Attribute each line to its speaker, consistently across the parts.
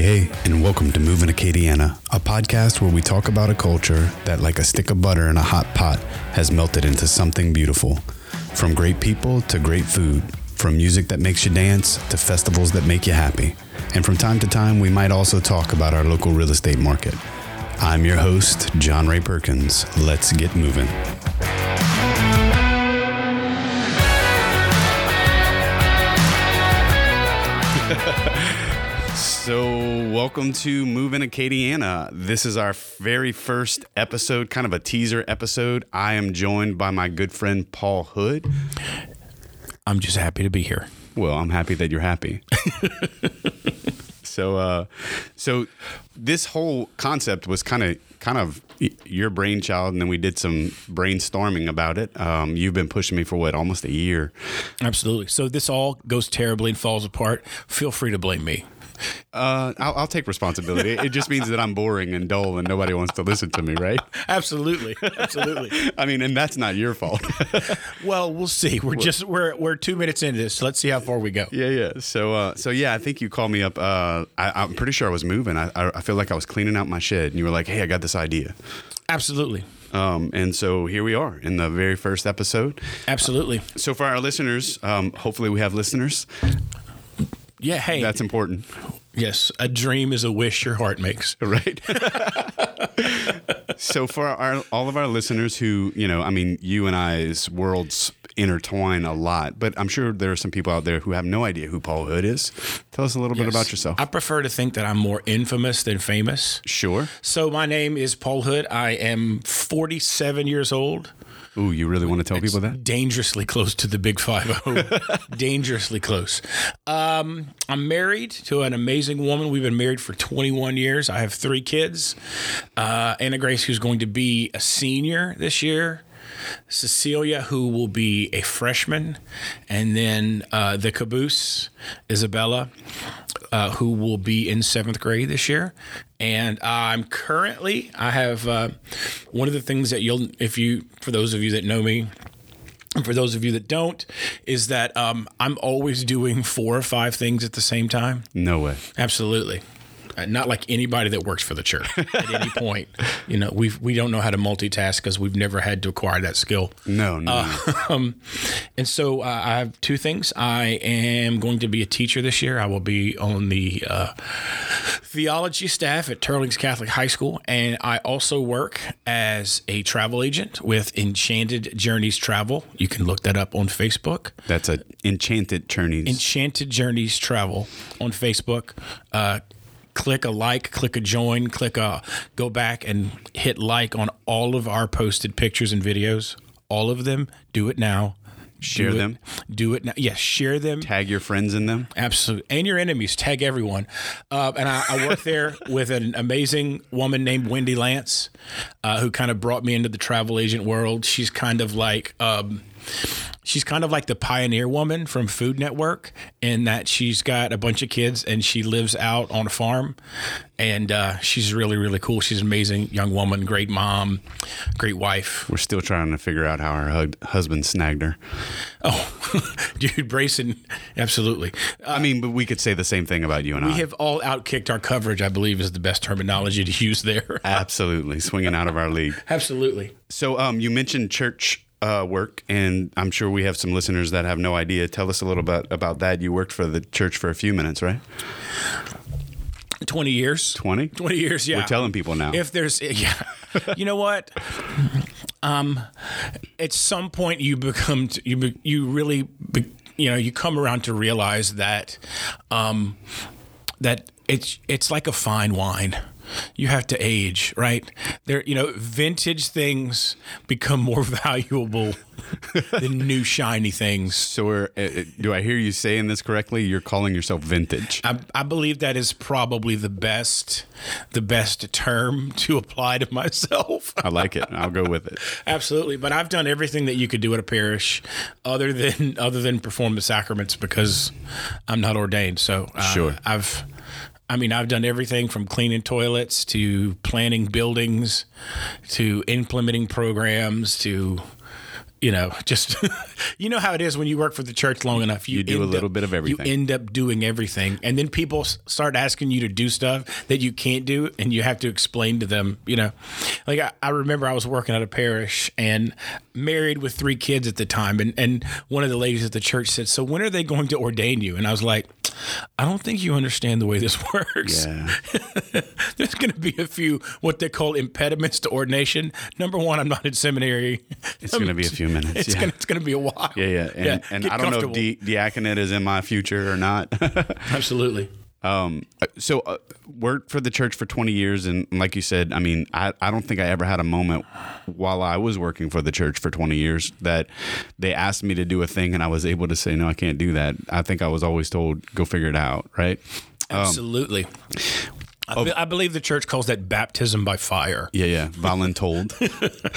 Speaker 1: Hey, hey, and welcome to Moving Acadiana, a podcast where we talk about a culture that, like a stick of butter in a hot pot, has melted into something beautiful. From great people to great food, from music that makes you dance to festivals that make you happy. And from time to time, we might also talk about our local real estate market. I'm your host, John Ray Perkins. Let's get moving. So, welcome to Moving Acadiana. This is our very first episode, kind of a teaser episode. I am joined by my good friend Paul Hood.
Speaker 2: I'm just happy to be here.
Speaker 1: Well, I'm happy that you're happy. so, uh, so this whole concept was kind of, kind of your brainchild, and then we did some brainstorming about it. Um, you've been pushing me for what, almost a year.
Speaker 2: Absolutely. So this all goes terribly and falls apart. Feel free to blame me.
Speaker 1: Uh, I'll, I'll take responsibility. it just means that I'm boring and dull, and nobody wants to listen to me, right?
Speaker 2: Absolutely, absolutely.
Speaker 1: I mean, and that's not your fault.
Speaker 2: well, we'll see. We're just we're we're two minutes into this. So let's see how far we go.
Speaker 1: Yeah, yeah. So, uh, so yeah, I think you called me up. Uh, I, am pretty sure I was moving. I, I, I feel like I was cleaning out my shed, and you were like, "Hey, I got this idea."
Speaker 2: Absolutely.
Speaker 1: Um, and so here we are in the very first episode.
Speaker 2: Absolutely.
Speaker 1: So for our listeners, um, hopefully we have listeners.
Speaker 2: Yeah, hey.
Speaker 1: That's important.
Speaker 2: Yes, a dream is a wish your heart makes.
Speaker 1: Right. so for our all of our listeners who, you know, I mean, you and I's worlds intertwine a lot, but I'm sure there are some people out there who have no idea who Paul Hood is. Tell us a little yes. bit about yourself.
Speaker 2: I prefer to think that I'm more infamous than famous.
Speaker 1: Sure.
Speaker 2: So my name is Paul Hood. I am 47 years old.
Speaker 1: Ooh, you really want to tell
Speaker 2: it's
Speaker 1: people that?
Speaker 2: Dangerously close to the big five dangerously close. Um, I'm married to an amazing woman. We've been married for 21 years. I have three kids. Uh, Anna Grace, who's going to be a senior this year. Cecilia, who will be a freshman, and then uh, the caboose, Isabella, uh, who will be in seventh grade this year. And I'm currently, I have uh, one of the things that you'll, if you, for those of you that know me, and for those of you that don't, is that um, I'm always doing four or five things at the same time.
Speaker 1: No way.
Speaker 2: Absolutely. Uh, not like anybody that works for the church at any point. You know, we we don't know how to multitask because we've never had to acquire that skill.
Speaker 1: No, no. Uh,
Speaker 2: um, and so uh, I have two things. I am going to be a teacher this year. I will be on the uh, theology staff at Teurlings Catholic High School, and I also work as a travel agent with Enchanted Journeys Travel. You can look that up on Facebook.
Speaker 1: That's a Enchanted Journeys.
Speaker 2: Enchanted Journeys Travel on Facebook. Uh, click a like, click a join, click a go back and hit like on all of our posted pictures and videos. All of them. Do it now.
Speaker 1: Share
Speaker 2: do
Speaker 1: them.
Speaker 2: It, do it now. Yes, share them.
Speaker 1: Tag your friends in them.
Speaker 2: Absolutely. And your enemies. Tag everyone. Uh, and I, I work there with an amazing woman named Wendy Lance, uh, who kind of brought me into the travel agent world. She's kind of like. Um, she's kind of like the pioneer woman from Food Network in that she's got a bunch of kids and she lives out on a farm. And uh, she's really, really cool. She's an amazing young woman, great mom, great wife.
Speaker 1: We're still trying to figure out how her husband snagged her.
Speaker 2: Oh, dude, Brayson, absolutely.
Speaker 1: Uh, I mean, but we could say the same thing about you and
Speaker 2: we
Speaker 1: I.
Speaker 2: We have all outkicked our coverage, I believe, is the best terminology to use there.
Speaker 1: absolutely. Swinging out of our league.
Speaker 2: Absolutely.
Speaker 1: So um, you mentioned church uh, work, and I'm sure we have some listeners that have no idea. Tell us a little bit about that. You worked for the church for a few minutes, right?
Speaker 2: 20 years.
Speaker 1: 20?
Speaker 2: 20 years, yeah.
Speaker 1: We're telling people now.
Speaker 2: If there's, yeah. you know what? Um, at some point, you become, you, you really, you know, you come around to realize that, um, that it's, it's like a fine wine you have to age, right? There, you know, vintage things become more valuable than new shiny things.
Speaker 1: So, uh, do I hear you saying this correctly? You're calling yourself vintage.
Speaker 2: I, I, believe that is probably the best, the best term to apply to myself.
Speaker 1: I like it. I'll go with it.
Speaker 2: Absolutely, but I've done everything that you could do at a parish, other than other than perform the sacraments because I'm not ordained. So, uh,
Speaker 1: sure,
Speaker 2: I've I mean, I've done everything from cleaning toilets to planning buildings to implementing programs to you know, just you know how it is when you work for the church long enough.
Speaker 1: You do a little
Speaker 2: up-
Speaker 1: bit of everything.
Speaker 2: You end up doing everything, and then people start asking you to do stuff that you can't do, and you have to explain to them. You know, like I, I remember I was working at a parish and married with three kids at the time, and and one of the ladies at the church said, "So when are they going to ordain you?" And I was like, "I don't think you understand the way this works."
Speaker 1: Yeah.
Speaker 2: There's going to be a few what they call impediments to ordination. Number one, I'm not in seminary.
Speaker 1: It's going to be a few minutes.
Speaker 2: It's
Speaker 1: yeah.
Speaker 2: gonna it's gonna be a while.
Speaker 1: yeah, yeah, and, and I don't know if
Speaker 2: comfortable.
Speaker 1: di- diaconate is in my future or not.
Speaker 2: Absolutely.
Speaker 1: Um, so uh, worked for the church for 20 years. And like you said, I mean, I, I don't think I ever had a moment while I was working for the church for 20 years that they asked me to do a thing and I was able to say, no, I can't do that. I think I was always told, go figure it out. Right.
Speaker 2: Absolutely. I, be- I believe the church calls that baptism by fire.
Speaker 1: Yeah. Yeah. Voluntold.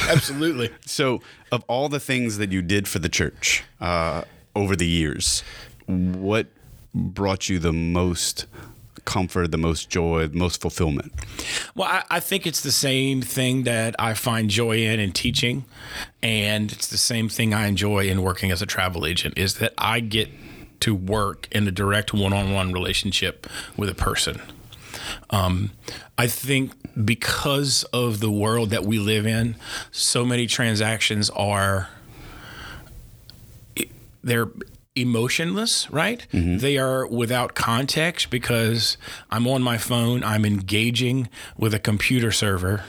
Speaker 2: Absolutely.
Speaker 1: so of all the things that you did for the church, uh, over the years, what brought you the most comfort, the most joy, the most fulfillment?
Speaker 2: Well, I, I think it's the same thing that I find joy in in teaching, and it's the same thing I enjoy in working as a travel agent. Is that I get to work in a direct one-on-one relationship with a person. Um, I think because of the world that we live in, so many transactions are they're emotionless, right? They are without context because I'm on my phone, I'm engaging with a computer server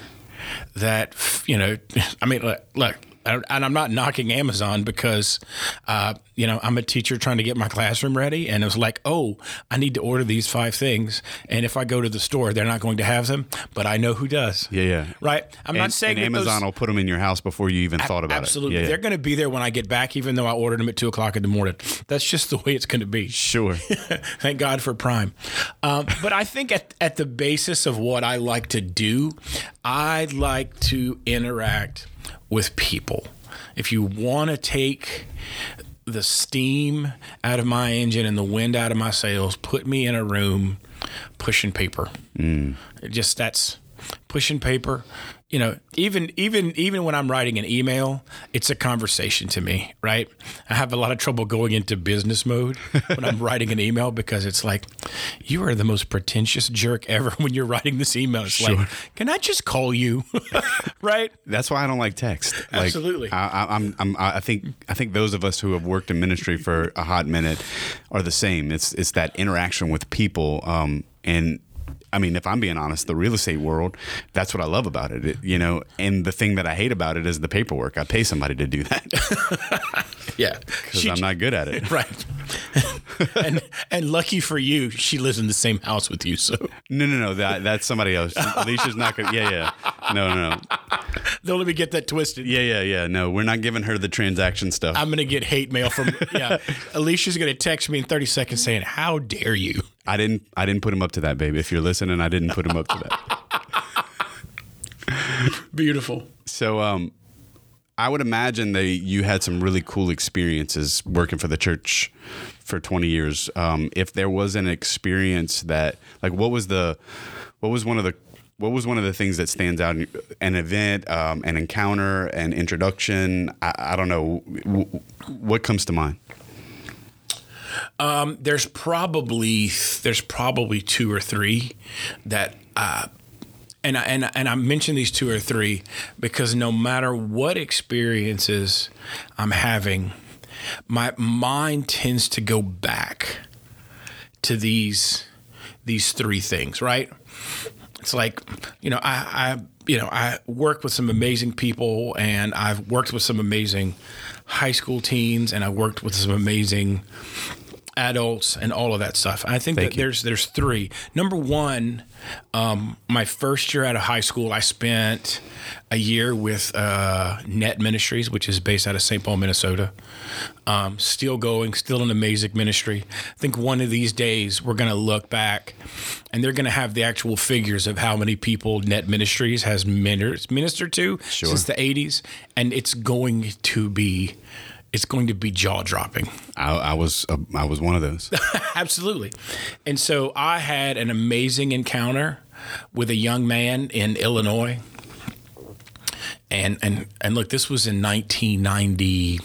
Speaker 2: that, you know, I mean, look, look and I'm not knocking Amazon because, uh, you know, I'm a teacher trying to get my classroom ready. And it was like, oh, I need to order these five things. And if I go to the store, they're not going to have them, but I know who does.
Speaker 1: Yeah. Yeah.
Speaker 2: Right? I'm
Speaker 1: and,
Speaker 2: not saying
Speaker 1: Amazon
Speaker 2: those-
Speaker 1: will put them in your house before you even thought about
Speaker 2: Absolutely.
Speaker 1: it. Yeah,
Speaker 2: They're going to be there when I get back, even though I ordered them at two o'clock in the morning. That's just the way it's going to be.
Speaker 1: Sure.
Speaker 2: Thank God for Prime. Um, but I think at, at the basis of what I like to do, I like to interact with people. If you want to take the steam out of my engine and the wind out of my sails, put me in a room pushing paper. Mm. It just that's pushing paper. You know, even even even when I'm writing an email, it's a conversation to me, right? I have a lot of trouble going into business mode when I'm writing an email because it's like, you are the most pretentious jerk ever when you're writing this email. It's like, can I just call you? right?
Speaker 1: That's why I don't like text. Like,
Speaker 2: Absolutely.
Speaker 1: I, I, I'm, I'm, I think, I think those of us who have worked in ministry for a hot minute are the same. It's, it's that interaction with people. Um, and I mean, if I'm being honest, the real estate world, that's what I love about it. it you know, and the thing that I hate about it is the paperwork. I pay somebody to do that
Speaker 2: Yeah.
Speaker 1: because I'm not good at it.
Speaker 2: Right. and and lucky for you, she lives in the same house with you. So
Speaker 1: No, no, no. That, that's somebody else. Alicia's not to, yeah, yeah. No, no, no.
Speaker 2: don't let me get that twisted.
Speaker 1: Yeah, yeah, yeah. No, we're not giving her the transaction stuff.
Speaker 2: I'm gonna get hate mail from yeah. Alicia's gonna text me in 30 seconds saying, "How dare you?"
Speaker 1: I didn't. I didn't put him up to that, baby. If you're listening, I didn't put him up to that.
Speaker 2: Beautiful.
Speaker 1: So, um, I would imagine that you had some really cool experiences working for the church for 20 years. Um, if there was an experience that, like, what was the, what was one of the, what was one of the things that stands out? An event, um, an encounter, an introduction. I, I don't know. W- What comes to mind?
Speaker 2: Um, there's probably there's probably two or three that uh, and I, and and I mention these two or three because no matter what experiences I'm having, my mind tends to go back to these these three things, right? It's like, you know, I, I you know, I work with some amazing people and I've worked with some amazing high school teens and I worked with some amazing adults and all of that stuff. I think that
Speaker 1: you.
Speaker 2: there's there's three. Number one, um, my first year out of high school, I spent a year with uh, Net Ministries, which is based out of St. Paul, Minnesota. Um, still going, still an amazing ministry. I think one of these days we're going to look back, and they're going to have the actual figures of how many people Net Ministries has minister- ministered to since the '80s, and it's going to be. It's going to be jaw dropping.
Speaker 1: I, I was, uh, I was one of those.
Speaker 2: Absolutely. And so I had an amazing encounter with a young man in Illinois. and and and look, this was in 1994,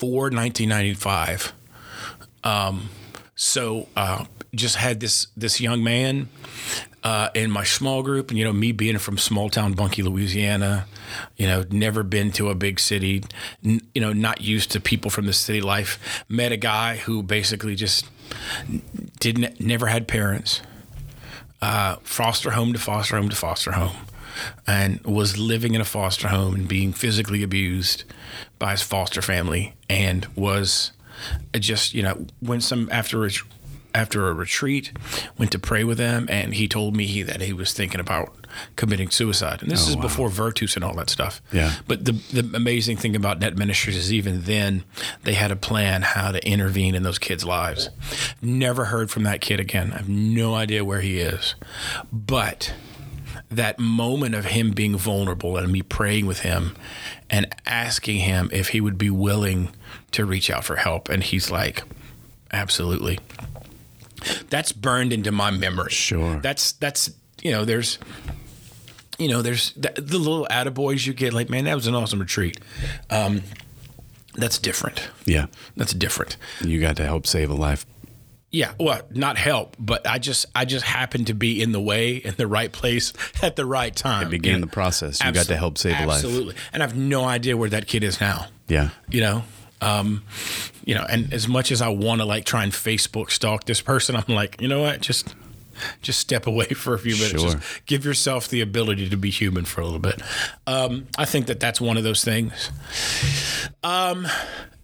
Speaker 2: 1995. Um, so uh, just had this this young man uh, in my small group, and you know, me being from small town Bunkie, Louisiana, you know, never been to a big city, n- you know, not used to people from the city life. Met a guy who basically just didn't never had parents, uh, foster home to foster home to foster home, and was living in a foster home and being physically abused by his foster family, and was just you know when some after after a retreat went to pray with them and he told me he, that he was thinking about committing suicide. And this
Speaker 1: Oh,
Speaker 2: is
Speaker 1: wow.
Speaker 2: before virtus and all that stuff.
Speaker 1: Yeah.
Speaker 2: but the the amazing thing about net ministries is even then they had a plan how to intervene in those kids lives. Never heard from that kid again. I have no idea where he is. But that moment of him being vulnerable and me praying with him and asking him if he would be willing to reach out for help. And he's like absolutely that's burned into my memory
Speaker 1: Sure.
Speaker 2: that's that's you know there's you know there's the, the little attaboys you get like man that was an awesome retreat um that's different
Speaker 1: Yeah.
Speaker 2: that's different
Speaker 1: You got to help save a life.
Speaker 2: yeah, well, not help, but I just I just happened to be in the way in the right place at the right time.
Speaker 1: Began the process. You got to help save a life.
Speaker 2: Absolutely, and I have no idea where that kid is now.
Speaker 1: Yeah.
Speaker 2: You know, um, you know, and as much as I want to like try and Facebook stalk this person, I'm like, you know what, just just step away for a few minutes.
Speaker 1: Sure.
Speaker 2: Just give yourself the ability to be human for a little bit. Um, I think that that's one of those things. Um,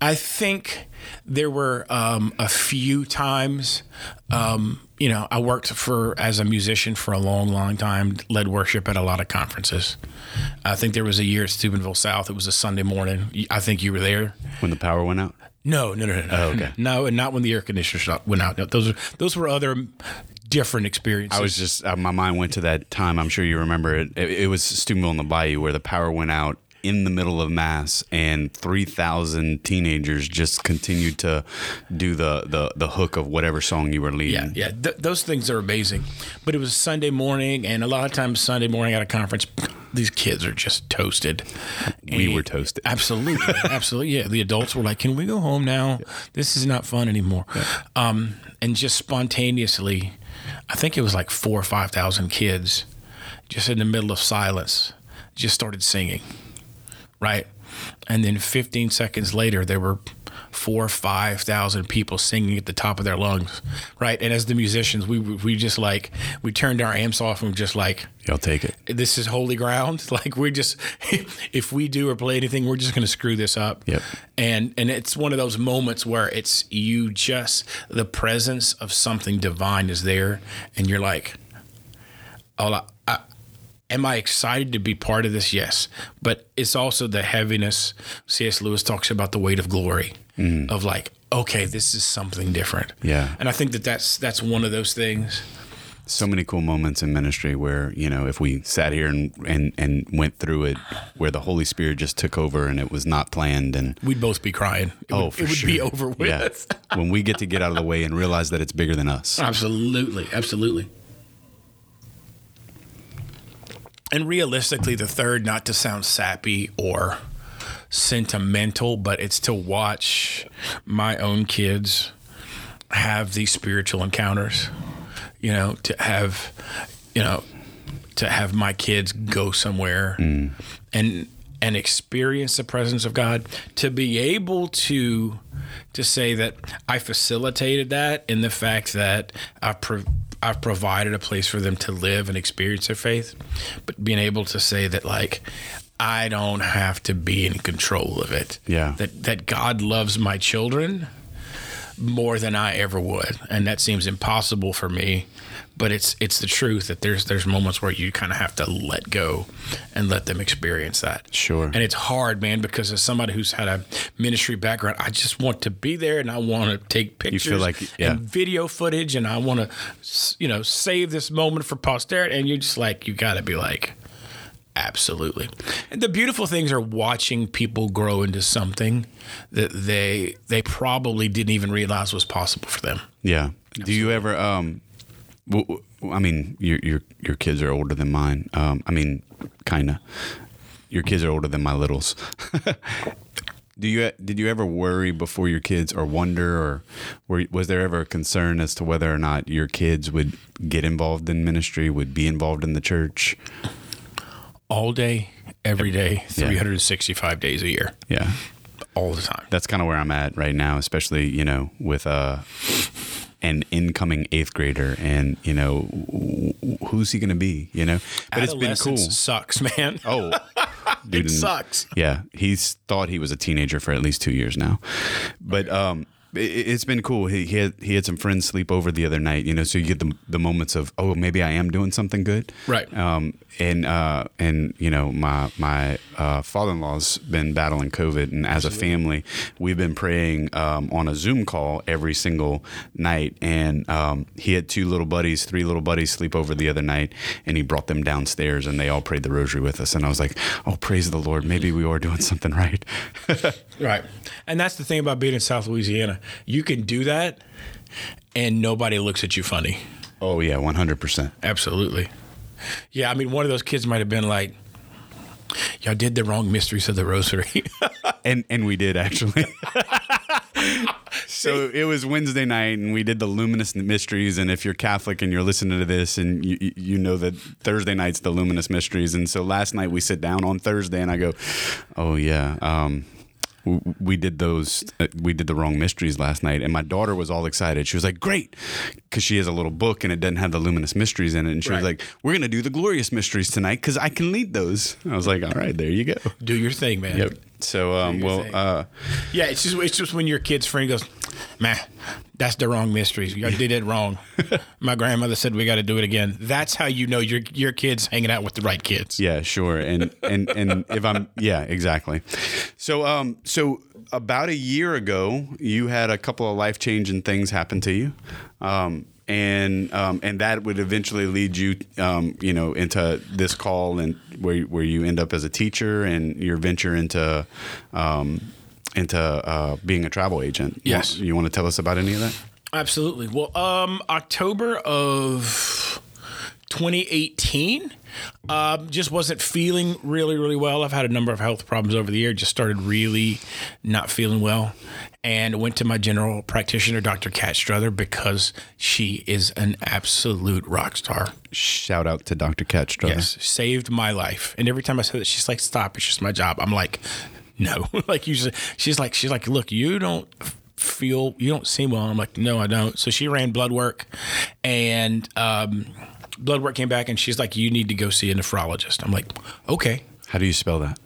Speaker 2: I think there were um, a few times, um, you know, I worked for as a musician for a long, long time, led worship at a lot of conferences. I think there was a year at Steubenville South. It was a Sunday morning. I think you were there.
Speaker 1: When the power went out.
Speaker 2: No, no, no, no.
Speaker 1: Oh, okay.
Speaker 2: No, and not when the air conditioner went out. No, those are those were other different experiences.
Speaker 1: I was just uh, my mind went to that time. I'm sure you remember it. It, it was Steubenville in the Bayou where the power went out in the middle of mass, and three thousand teenagers just continued to do the, the the hook of whatever song you were leading.
Speaker 2: Yeah, yeah, th- those things are amazing. But it was Sunday morning, and a lot of times Sunday morning at a conference, these kids are just toasted.
Speaker 1: We
Speaker 2: And-
Speaker 1: were toasted.
Speaker 2: Absolutely, absolutely. Yeah, the adults were like, "Can we go home now? This is not fun anymore." Um, and just spontaneously, I think it was like four or five thousand kids, just in the middle of silence, just started singing, right? And then 15 seconds later, there were four or five thousand people singing at the top of their lungs, right? And as the musicians, we we just like we turned our amps off and were just like,
Speaker 1: Y'all take it.
Speaker 2: this is holy ground. Like we just, if we do or play anything, we're just going to screw this up.
Speaker 1: Yep.
Speaker 2: And and it's one of those moments where it's you just the presence of something divine is there, and you're like, I, I, am I excited to be part of this? Yes, but it's also the heaviness. C.S. Lewis talks about the weight of glory mm. of like, okay, this is something different.
Speaker 1: Yeah.
Speaker 2: And I think that that's that's one of those things.
Speaker 1: So many cool moments in ministry where you know if we sat here and and and went through it, where the Holy Spirit just took over and it was not planned and.
Speaker 2: We'd both be crying. It
Speaker 1: Oh,
Speaker 2: would,
Speaker 1: for
Speaker 2: it would be over with.
Speaker 1: Yeah. when we get to get out of the way and realize that it's bigger than us.
Speaker 2: Absolutely, absolutely. And realistically, the third, not to sound sappy or sentimental, but it's to watch my own kids have these spiritual encounters. You know, to have, you know, to have my kids go somewhere mm. and and experience the presence of God, to be able to to say that I facilitated that in the fact that I pro- I've provided a place for them to live and experience their faith, but being able to say that like I don't have to be in control of it.
Speaker 1: Yeah.
Speaker 2: That that God loves my children more than I ever would, and that seems impossible for me. But it's it's the truth that there's there's moments where you kind of have to let go and let them experience that.
Speaker 1: Sure.
Speaker 2: And it's hard, man, because as somebody who's had a ministry background, I just want to be there and I want to take pictures you feel
Speaker 1: like- yeah.
Speaker 2: and video footage, and I want to, you know, save this moment for posterity. And you're just like, you got to be like, absolutely. And the beautiful things are watching people grow into something that they they probably didn't even realize was possible for them.
Speaker 1: Yeah. Do you ever? Um, w- w- I mean, your your your kids are older than mine. Um, I mean, kind of. Your kids are older than my littles. Do you did you ever worry before your kids, or wonder, or were, was there ever a concern as to whether or not your kids would get involved in ministry, would be involved in the church?
Speaker 2: All day, every day, 365 days a year,
Speaker 1: Yeah,
Speaker 2: all the time.
Speaker 1: that's kind of where I'm at right now, especially you know with uh, an incoming eighth grader, and you know who's he going to be? You know, but it's been cool.
Speaker 2: Sucks, man.
Speaker 1: Oh, dude,
Speaker 2: it sucks.
Speaker 1: Yeah, he's thought he was a teenager for at least two years now, but um, it, it's been cool. He he had, he had some friends sleep over the other night, you know, so you get the the moments of oh maybe I am doing something good,
Speaker 2: Right.
Speaker 1: Um, and uh, and you know my my uh, father in law's been battling COVID, and as a family, we've been praying um, on a Zoom call every single night. And um, he had two little buddies, three little buddies, sleep over the other night, and he brought them downstairs, and they all prayed the rosary with us. And I was like, oh praise the Lord, maybe we are doing something right.
Speaker 2: Right. And that's the thing about being in South Louisiana. You can do that and nobody looks at you funny.
Speaker 1: oh yeah, one hundred percent.
Speaker 2: Absolutely. Yeah, I mean, one of those kids might have been like, y'all did the wrong mysteries of the rosary.
Speaker 1: And and we did actually. so it was Wednesday night, and we did the Luminous Mysteries. And if you're Catholic and you're listening to this, and you you- know that Thursday night's the Luminous Mysteries, and so last night we sit down on Thursday, and I go, "Oh yeah." Um, we did those uh, we did the wrong mysteries last night and my daughter was all excited. She was like great because she has a little book and it doesn't have the luminous mysteries in it and she was like we're gonna do the glorious mysteries tonight because i can lead those. I was like all right there you go.
Speaker 2: Do your thing, man.
Speaker 1: Yep. So, um, well, uh,
Speaker 2: Yeah, it's just it's just when your kid's friend goes, man, that's the wrong mysteries. You did it wrong. My grandmother said we got to do it again. That's how you know your your kid's hanging out with the right kids.
Speaker 1: yeah, sure. And and and if I'm, yeah, exactly. So, um, so about a year ago, you had a couple of life changing things happen to you, um, and um, and that would eventually lead you, um, you know, into this call and where where you end up as a teacher and your venture into. Um, into uh, being a travel agent.
Speaker 2: Yes.
Speaker 1: You want to tell us about any of that?
Speaker 2: Absolutely. Well, um, October of 2018, um, just wasn't feeling really, really well. I've had a number of health problems over the year. Just started really not feeling well, and went to my general practitioner, Dr. Kat Struther, because she is an absolute rock star.
Speaker 1: Shout out to Dr. Kat Struther.
Speaker 2: Yes, saved my life. And every time I say that, she's like, "Stop! It's just my job." I'm like, "No." like usually, she's like, "She's like, look, you don't feel, you don't seem well." I'm like, "No, I don't." So she ran blood work, and um, blood work came back, and she's like, "You need to go see a nephrologist." I'm like, "Okay."
Speaker 1: How do you spell that?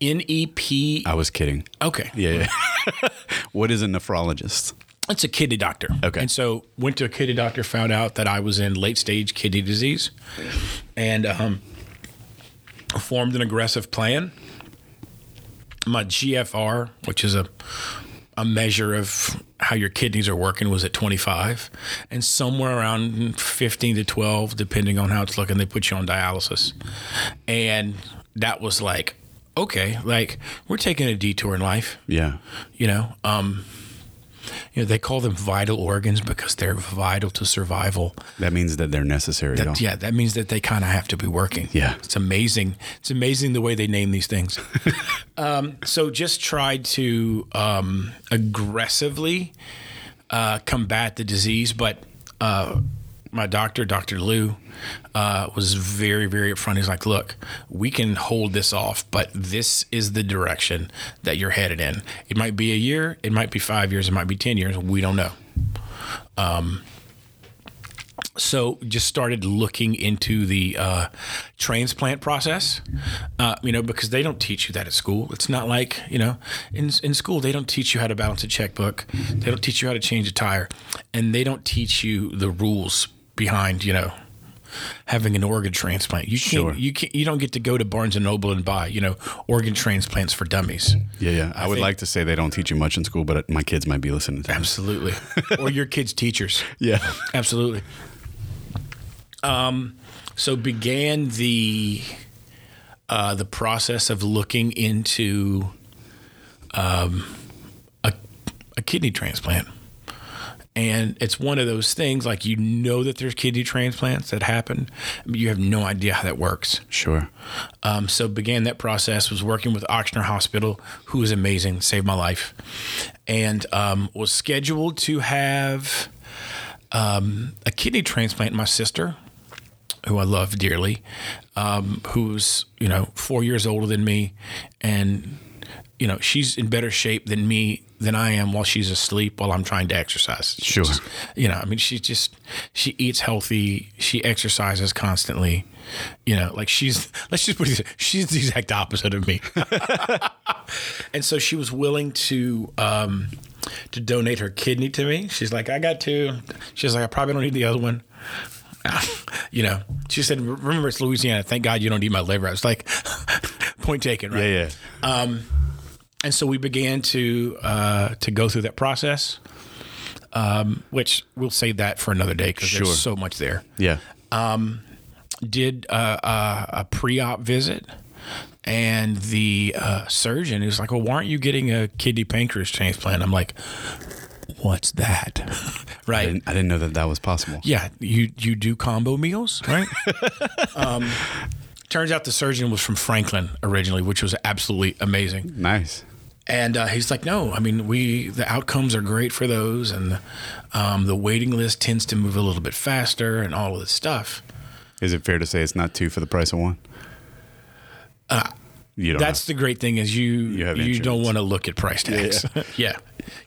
Speaker 2: N E P.
Speaker 1: I was kidding.
Speaker 2: Okay.
Speaker 1: Yeah. yeah. what is a nephrologist?
Speaker 2: It's a kidney doctor.
Speaker 1: Okay.
Speaker 2: And so went to a kidney doctor, found out that I was in late stage kidney disease, and um, formed an aggressive plan. My GFR, which is a a measure of how your kidneys are working, was at 25, and somewhere around 15 to 12, depending on how it's looking, they put you on dialysis, and that was like, okay, like we're taking a detour in life.
Speaker 1: Yeah.
Speaker 2: you know um you know they call them vital organs because they're vital to survival
Speaker 1: That means that they're necessary.
Speaker 2: that, yeah that means that they kind of have to be working
Speaker 1: Yeah.
Speaker 2: it's amazing it's amazing the way they name these things um, so just try to um, aggressively uh, combat the disease but uh, my doctor dr lou uh, was very very upfront. He's like look we can hold this off but this is the direction that you're headed in. It might be a year it might be five years it might be ten years we don't know. Um, so just started looking into the uh, transplant process uh, you know because they don't teach you that at school. It's not like you know in, in school they don't teach you how to balance a checkbook. They don't teach you how to change a tire. And they don't teach you the rules behind you know having an organ transplant you can't
Speaker 1: Sure.
Speaker 2: you can't you don't get to go to barnes and noble and buy you know organ transplants for dummies
Speaker 1: Yeah. Yeah. I, would
Speaker 2: think-
Speaker 1: like to say they don't teach you much in school, but my kids might be listening to
Speaker 2: absolutely or your kids teachers
Speaker 1: Yeah.
Speaker 2: Absolutely. Um, so began the uh, the process of looking into um, a, a kidney transplant, And it's one of those things like you know that there's kidney transplants that happen, but you have no idea how that works.
Speaker 1: Sure.
Speaker 2: Um, so began that process. Was working with Ochsner Hospital, who was amazing, saved my life, and um, was scheduled to have um, a kidney transplant. in My sister, who I love dearly, um, who's you know four years older than me, and you know she's in better shape than me than I am while she's asleep while I'm trying to exercise. She's
Speaker 1: Sure.
Speaker 2: just- you know, I mean, she just she eats healthy, she exercises constantly. You know, like she's let's just put it. She's the exact opposite of me. and so she was willing to um, to donate her kidney to me. She's like, I got two. She's like, I probably don't need the other one. you know, she said, remember it's Louisiana. Thank God you don't need my liver. I was like, point taken, right?
Speaker 1: Yeah, yeah.
Speaker 2: And so we began to uh, to go through that process, um, which we'll save that for another day because
Speaker 1: Sure.
Speaker 2: there's so much there.
Speaker 1: yeah.
Speaker 2: Did uh, uh, a pre-op visit, and the uh, surgeon is like, "Well, why aren't you getting a kidney pancreas transplant?" I'm like, "What's that?"
Speaker 1: I
Speaker 2: right?
Speaker 1: didn't, I didn't know that that was possible.
Speaker 2: Yeah, you you do combo meals, right? um, turns out the surgeon was from Franklin originally, which was absolutely amazing.
Speaker 1: Nice.
Speaker 2: And uh, he's like, no, I mean, we the outcomes are great for those, and um, the waiting list tends to move a little bit faster, and all of this stuff.
Speaker 1: Is it fair to say it's not two for the price of one? Uh, you don't.
Speaker 2: That's the great thing is you you,
Speaker 1: have
Speaker 2: don't want to look at price tags. Yeah, yeah.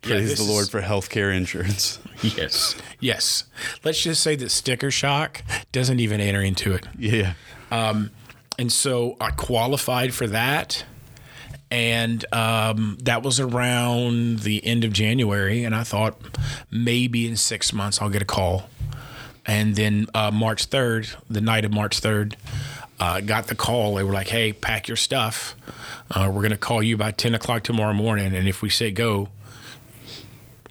Speaker 1: praise
Speaker 2: this
Speaker 1: the Lord
Speaker 2: is-
Speaker 1: for healthcare insurance.
Speaker 2: yes, yes. Let's just say that sticker shock doesn't even enter into it.
Speaker 1: yeah.
Speaker 2: and so I qualified for that. And um, that was around the end of January, and I thought maybe in six months I'll get a call. And then uh, March third, the night of March third, uh, got the call. They were like, "Hey, pack your stuff. Uh, we're gonna call you by ten o'clock tomorrow morning, and if we say go,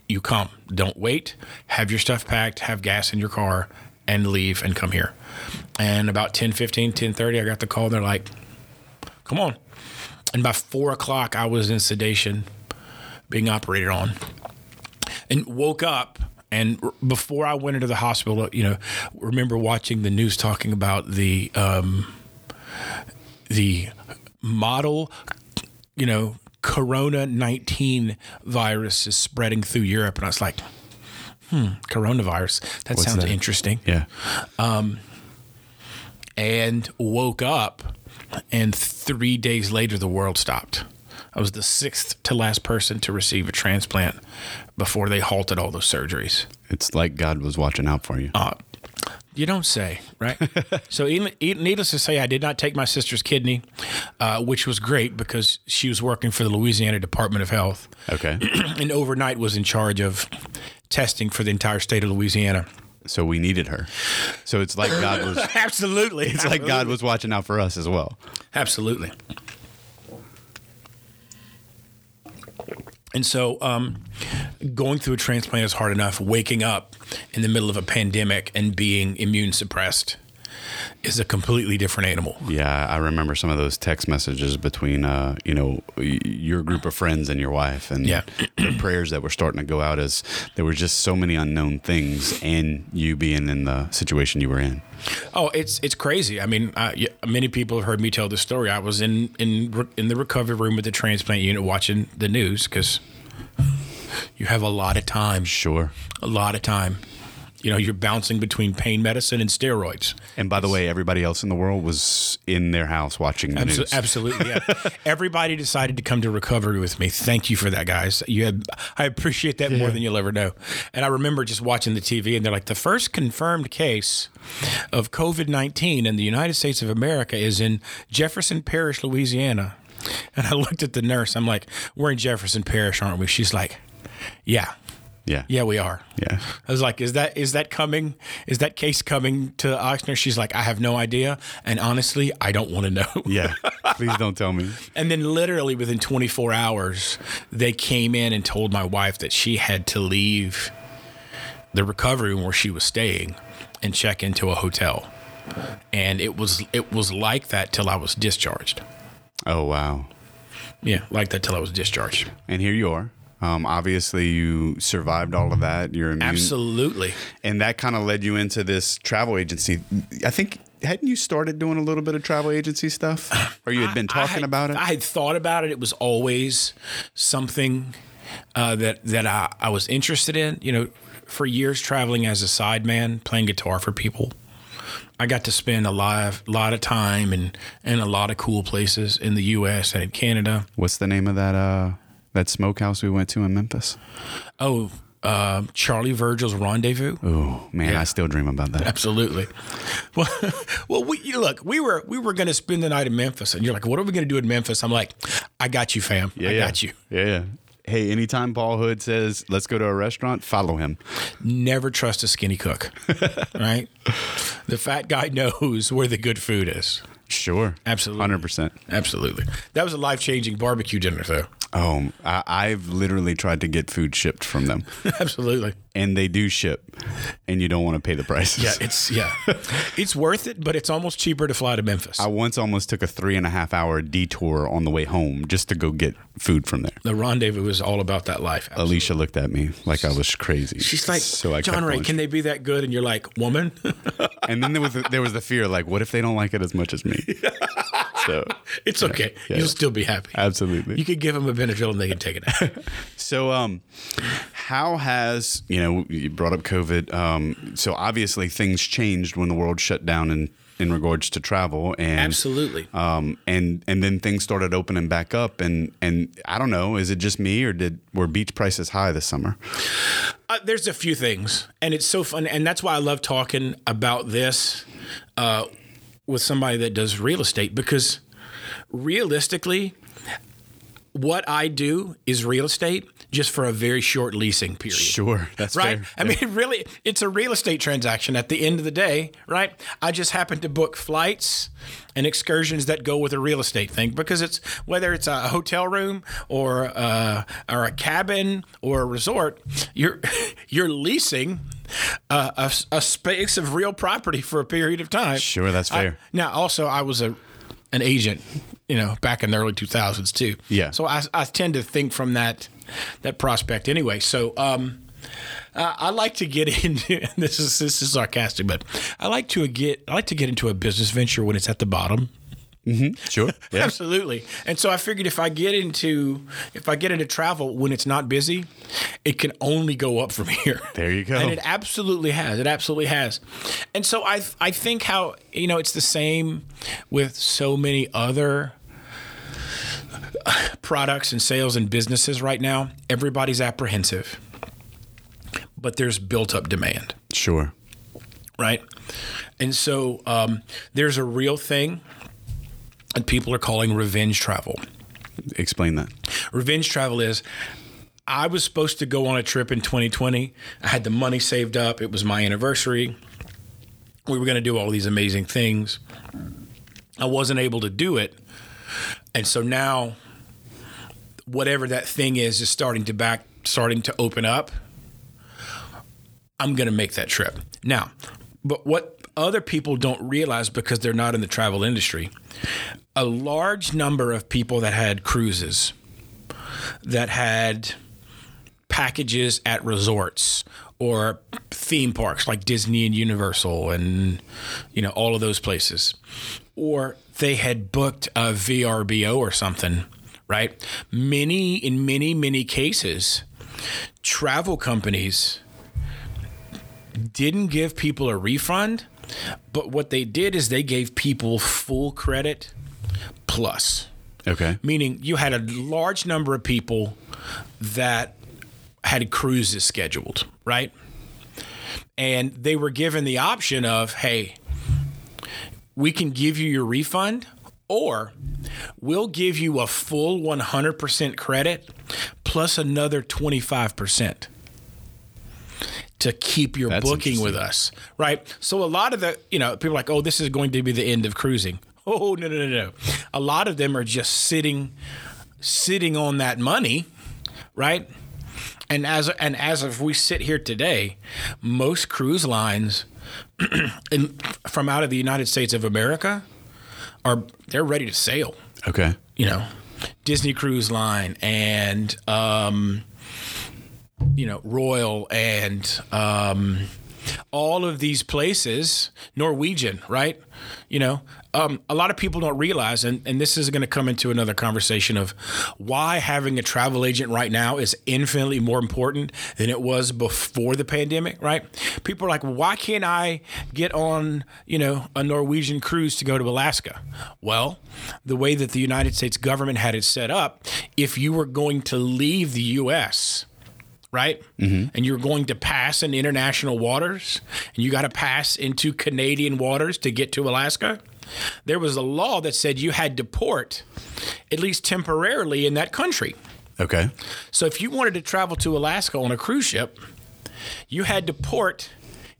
Speaker 2: you come. Don't wait. Have your stuff packed. Have gas in your car, and leave and come here." And about 10, 15, 10.30, I got the call. They're like, come on. And by 4 o'clock, I was in sedation being operated on and woke up. And r- before I went into the hospital, you know, remember watching the news talking about the um, the model, you know, Corona nineteen virus is spreading through Europe, and I was like, hmm, coronavirus. That sounds
Speaker 1: that?
Speaker 2: interesting
Speaker 1: Yeah.
Speaker 2: and woke up and three days later the world stopped i was the sixth to last person to receive a transplant before they halted all those surgeries
Speaker 1: It's like God was watching out for you.
Speaker 2: uh, you don't say, right? so, needless to say, I did not take my sister's kidney, uh, which was great because she was working for the Louisiana Department of Health
Speaker 1: Okay.
Speaker 2: and overnight was in charge of testing for the entire state of Louisiana.
Speaker 1: So we needed her. So it's like God was.
Speaker 2: Absolutely.
Speaker 1: It's like God was watching out for us as well.
Speaker 2: Absolutely. And so, um, going through a transplant is hard enough. Waking up in the middle of a pandemic and being immune suppressed is a completely different animal.
Speaker 1: Yeah, I remember some of those text messages between, uh, you know, your group of friends and your wife, and
Speaker 2: Yeah.
Speaker 1: the prayers that were starting to go out as there were just so many unknown things, and you being in the situation you were in.
Speaker 2: Oh, it's it's crazy. I mean, uh, many people have heard me tell this story. I was in in in the recovery room at the transplant unit watching the news because you have a lot of time,
Speaker 1: Sure.
Speaker 2: a lot of time. You know, you're bouncing between pain medicine and steroids.
Speaker 1: And by the way, everybody else in the world was in their house watching the
Speaker 2: Abso-
Speaker 1: news.
Speaker 2: Absolutely, yeah. Everybody decided to come to recovery with me. Thank you for that, guys. You had, I appreciate that more than you'll ever know. And I remember just watching the TV, and they're like, the first confirmed case of COVID nineteen in the United States of America is in Jefferson Parish, Louisiana. And I looked at the nurse. I'm like, we're in Jefferson Parish, aren't we? She's like, yeah.
Speaker 1: Yeah.
Speaker 2: Yeah, we are.
Speaker 1: Yeah.
Speaker 2: I was like, "Is that is that coming? Is that case coming to Ochsner?" She's like, "I have no idea, and honestly, I don't want to know."
Speaker 1: Yeah. Please don't tell me.
Speaker 2: And then, literally within 24 hours, they came in and told my wife that she had to leave the recovery room where she was staying and check into a hotel. And it was it was like that till I was discharged.
Speaker 1: Oh, wow.
Speaker 2: Yeah, like that till I was discharged.
Speaker 1: And here you are Um, obviously, you survived all of that. You're immune,
Speaker 2: Absolutely.
Speaker 1: and that kind of led you into this travel agency. I think hadn't you started doing a little bit of travel agency stuff, or you had been talking
Speaker 2: had-
Speaker 1: about it?
Speaker 2: I had thought about it. It was always something uh, that that I, I was interested in. You know, for years traveling as a sideman, playing guitar for people. I got to spend a lot of, lot of time and in a lot of cool places in the U.S. and in Canada.
Speaker 1: What's the name of that uh, that smokehouse we went to in Memphis?
Speaker 2: Oh, uh, Charlie Vergos' Rendezvous.
Speaker 1: Oh man, I still dream about that.
Speaker 2: Absolutely. Well, well, we you look. We were we were going to spend the night in Memphis, and you're like, "What are we going to do in Memphis?" I'm like, "I got you, fam. I
Speaker 1: yeah.
Speaker 2: got you."
Speaker 1: Yeah, yeah. Hey, anytime Paul Hood says, let's go to a restaurant, follow him.
Speaker 2: Never trust a skinny cook, right? The fat guy knows where the good food is.
Speaker 1: Sure.
Speaker 2: Absolutely.
Speaker 1: 100%.
Speaker 2: Absolutely. That was a life changing barbecue dinner, though.
Speaker 1: Oh, I, I've literally tried to get food shipped from them,
Speaker 2: Absolutely.
Speaker 1: And they do ship, and you don't want to pay the prices.
Speaker 2: Yeah, it's yeah, it's worth it, but it's almost cheaper to fly to Memphis.
Speaker 1: I once almost took a three and a half hour detour on the way home just to go get food from there.
Speaker 2: the rendezvous was all about that life.
Speaker 1: Alicia looked at me like I was crazy.
Speaker 2: She's like,
Speaker 1: so I
Speaker 2: John Ray, can they be that good? And you're like, woman.
Speaker 1: and then there was the, there was the fear, like, what if they don't like it as much as me? so
Speaker 2: It's okay.
Speaker 1: Yeah.
Speaker 2: You'll still be happy.
Speaker 1: absolutely.
Speaker 2: You could give them a Benadryl and they can take it out.
Speaker 1: So, um, how has you know you brought up COVID? Um, so obviously things changed when the world shut down in in regards to travel, and
Speaker 2: Absolutely.
Speaker 1: um, and and then things started opening back up, and and I don't know, is it just me or did were beach prices high this summer?
Speaker 2: Uh, there's a few things, and it's so fun, and that's why I love talking about this uh, with somebody that does real estate because realistically, what I do is real estate just for a very short leasing period.
Speaker 1: Sure, that's
Speaker 2: Right.
Speaker 1: fair.
Speaker 2: I mean, really, it's a real estate transaction at the end of the day, right? I just happen to book flights and excursions that go with a real estate thing because it's whether it's a hotel room or uh, or a cabin or a resort, you're you're leasing uh, a, a space of real property for a period of time.
Speaker 1: Sure, that's
Speaker 2: I-
Speaker 1: fair.
Speaker 2: now, also, I was a an agent, you know, back in the early 2000s too.
Speaker 1: Yeah.
Speaker 2: So I, I tend to think from that that prospect anyway. So um, uh, I like to get into this is this is sarcastic, but I like to get I like to get into a business venture when it's at the bottom.
Speaker 1: Sure, yeah,
Speaker 2: Absolutely. And so I figured if I get into if I get into travel when it's not busy, it can only go up from here.
Speaker 1: There you go.
Speaker 2: And it absolutely has. It absolutely has. And so I I think how you know it's the same with so many other products and sales and businesses right now. Everybody's apprehensive. But there's built up demand
Speaker 1: sure.
Speaker 2: right? And so um, there's a real thing that people are calling revenge travel.
Speaker 1: Explain that.
Speaker 2: Revenge travel is I was supposed to go on a trip in 2020. I had the money saved up. It was my anniversary. We were going to do all these amazing things. I wasn't able to do it. And so now whatever that thing is is starting to back starting to open up. I'm going to make that trip. Now, but what other people don't realize because they're not in the travel industry, a large number of people that had cruises, that had packages at resorts or theme parks like Disney and Universal and you know all of those places or they had booked a VRBO or something right many in many many cases travel companies didn't give people a refund but what they did is they gave people full credit plus
Speaker 1: Okay.
Speaker 2: meaning you had a large number of people that had cruises scheduled, right? And they were given the option of, hey, we can give you your refund, or we'll give you a full 100% credit plus another 25% to keep your
Speaker 1: That's
Speaker 2: booking with us, right? So a lot of the, you know, people are like, oh, this is going to be the end of cruising. Oh, no, no, no, no. A lot of them are just sitting, sitting on that money, right? And as and as of we sit here today, most cruise lines in, from out of the United States of America are they're ready to sail.
Speaker 1: Okay.
Speaker 2: You know, Disney Cruise Line and um, you know Royal and um, all of these places, Norwegian, right? You know, um, a lot of people don't realize, and, and this is going to come into another conversation of why having a travel agent right now is infinitely more important than it was before the pandemic, right? People are like, why can't I get on, you know, a Norwegian cruise to go to Alaska? Well, the way that the United States government had it set up, if you were going to leave the U.S., right? Mm-hmm. And you're going to pass in international waters, and you got to pass into Canadian waters to get to Alaska. There was a law that said you had to port, at least temporarily, in that country.
Speaker 1: Okay.
Speaker 2: So if you wanted to travel to Alaska on a cruise ship, you had to port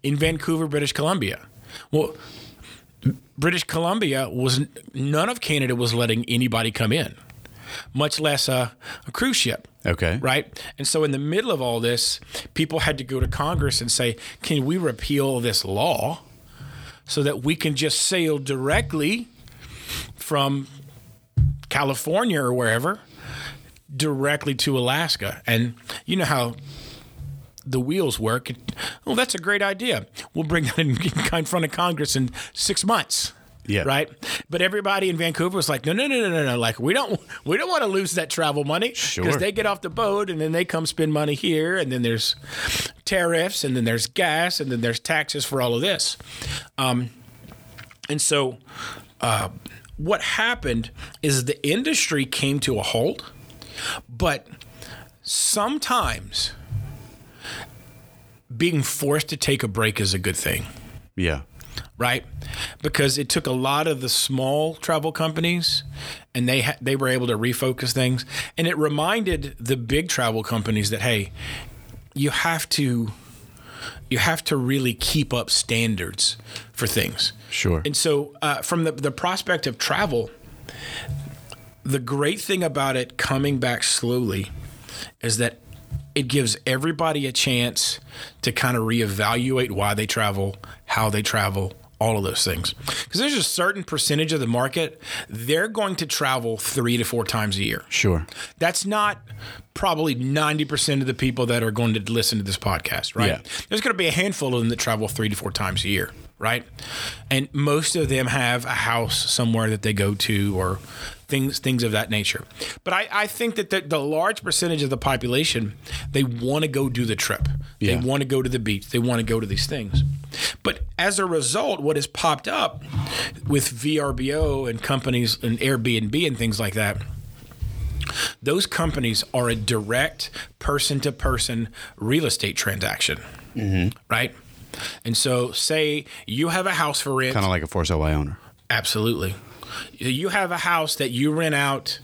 Speaker 2: in Vancouver, British Columbia. Well, British Columbia was none of Canada was letting anybody come in, much less a, a cruise ship.
Speaker 1: Okay.
Speaker 2: Right. And so, in the middle of all this, people had to go to Congress and say, can we repeal this law so that we can just sail directly from California or wherever directly to Alaska? And you know how the wheels work. Well, that's a great idea. We'll bring that in, in front of Congress in six months.
Speaker 1: Yeah.
Speaker 2: Right. But everybody in Vancouver was like, no, no, no, no, no, no. Like we don't, we don't want to lose that travel money because
Speaker 1: Sure.
Speaker 2: they get off the boat and then they come spend money here, and then there's tariffs, and then there's gas, and then there's taxes for all of this. Um, and so, uh, what happened is the industry came to a halt, but sometimes being forced to take a break is a good thing
Speaker 1: Yeah.
Speaker 2: Right? Because it took a lot of the small travel companies, and they ha- they were able to refocus things, and it reminded the big travel companies that hey, you have to you have to really keep up standards for things.
Speaker 1: Sure.
Speaker 2: And so, uh, from the the prospect of travel, the great thing about it coming back slowly is that it gives everybody a chance to kind of reevaluate why they travel, how they travel, all of those things. Because there's a certain percentage of the market, they're going to travel three to four times a year.
Speaker 1: Sure.
Speaker 2: That's not probably 90% of the people that are going to listen to this podcast, right?
Speaker 1: Yeah.
Speaker 2: There's going to be a handful of them that travel three to four times a year, right? And most of them have a house somewhere that they go to or things things of that nature. But I, I think that the, the large percentage of the population, they want to go do the trip.
Speaker 1: Yeah.
Speaker 2: They want to go to the beach. They want to go to these things. But as a result, what has popped up with VRBO and companies and Airbnb and things like that, those companies are a direct person to person real estate transaction. Mm-hmm. Right? And so, say you have a house for rent.
Speaker 1: Kind of like a for sale by owner.
Speaker 2: Absolutely. You have a house that you rent out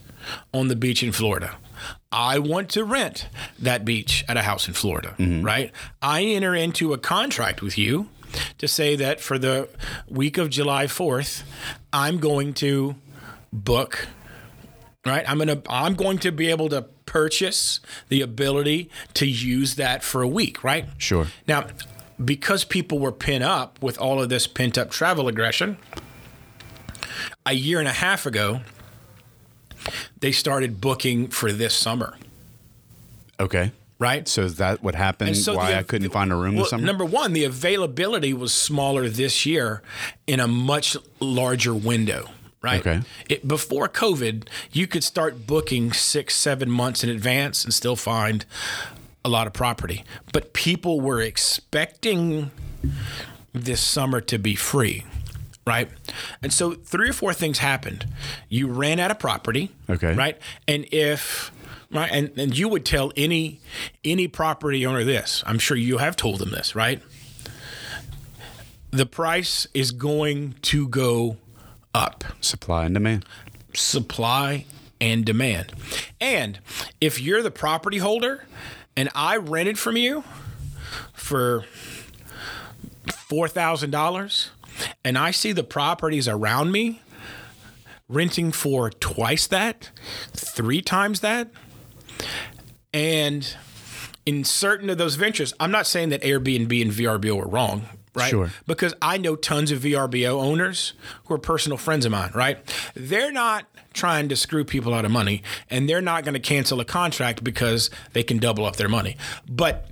Speaker 2: on the beach in Florida. I want to rent that beach at a house in Florida, mm-hmm. right? I enter into a contract with you to say that for the week of July 4th, I'm going to book right? I'm gonna I'm going to be able to purchase the ability to use that for a week, right?
Speaker 1: Sure.
Speaker 2: Now, because people were pent up with all of this pent up travel aggression, a year and a half ago, they started booking for this summer,
Speaker 1: Okay.
Speaker 2: right?
Speaker 1: So is that what happened?
Speaker 2: So
Speaker 1: why
Speaker 2: the-
Speaker 1: I couldn't find a room
Speaker 2: Well,
Speaker 1: this summer?
Speaker 2: Number one, the availability was smaller this year in a much larger window. Right.
Speaker 1: Okay.
Speaker 2: It, before COVID, you could start booking six, seven months in advance and still find a lot of property. But people were expecting this summer to be free. Right. And so three or four things happened. You ran out of property.
Speaker 1: Okay.
Speaker 2: Right. And if right and, and you would tell any any property owner this i'm sure you have told them this right the price is going to go up
Speaker 1: Supply and demand.
Speaker 2: supply and demand and if you're the property holder and i rented from you for $4000 and i see the properties around me renting for twice that three times that and in certain of those ventures, I'm not saying that Airbnb and VRBO are wrong. Right?
Speaker 1: Sure.
Speaker 2: Because I know tons of VRBO owners who are personal friends of mine, right? They're not trying to screw people out of money and they're not going to cancel a contract because they can double up their money. But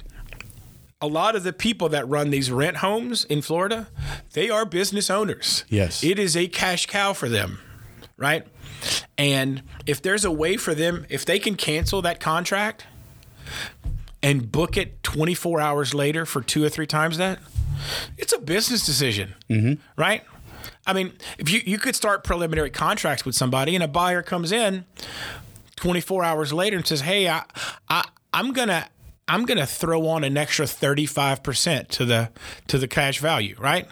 Speaker 2: a lot of the people that run these rent homes in Florida, they are business owners.
Speaker 1: Yes.
Speaker 2: It is a cash cow for them, right? And if there's a way for them, if they can cancel that contract and book it 24 hours later for two or three times that, it's a business decision, right? I mean, if you, you could start preliminary contracts with somebody and a buyer comes in 24 hours later and says, "Hey, I, I I'm gonna I'm gonna throw on an extra 35 percent to the to the cash value, right?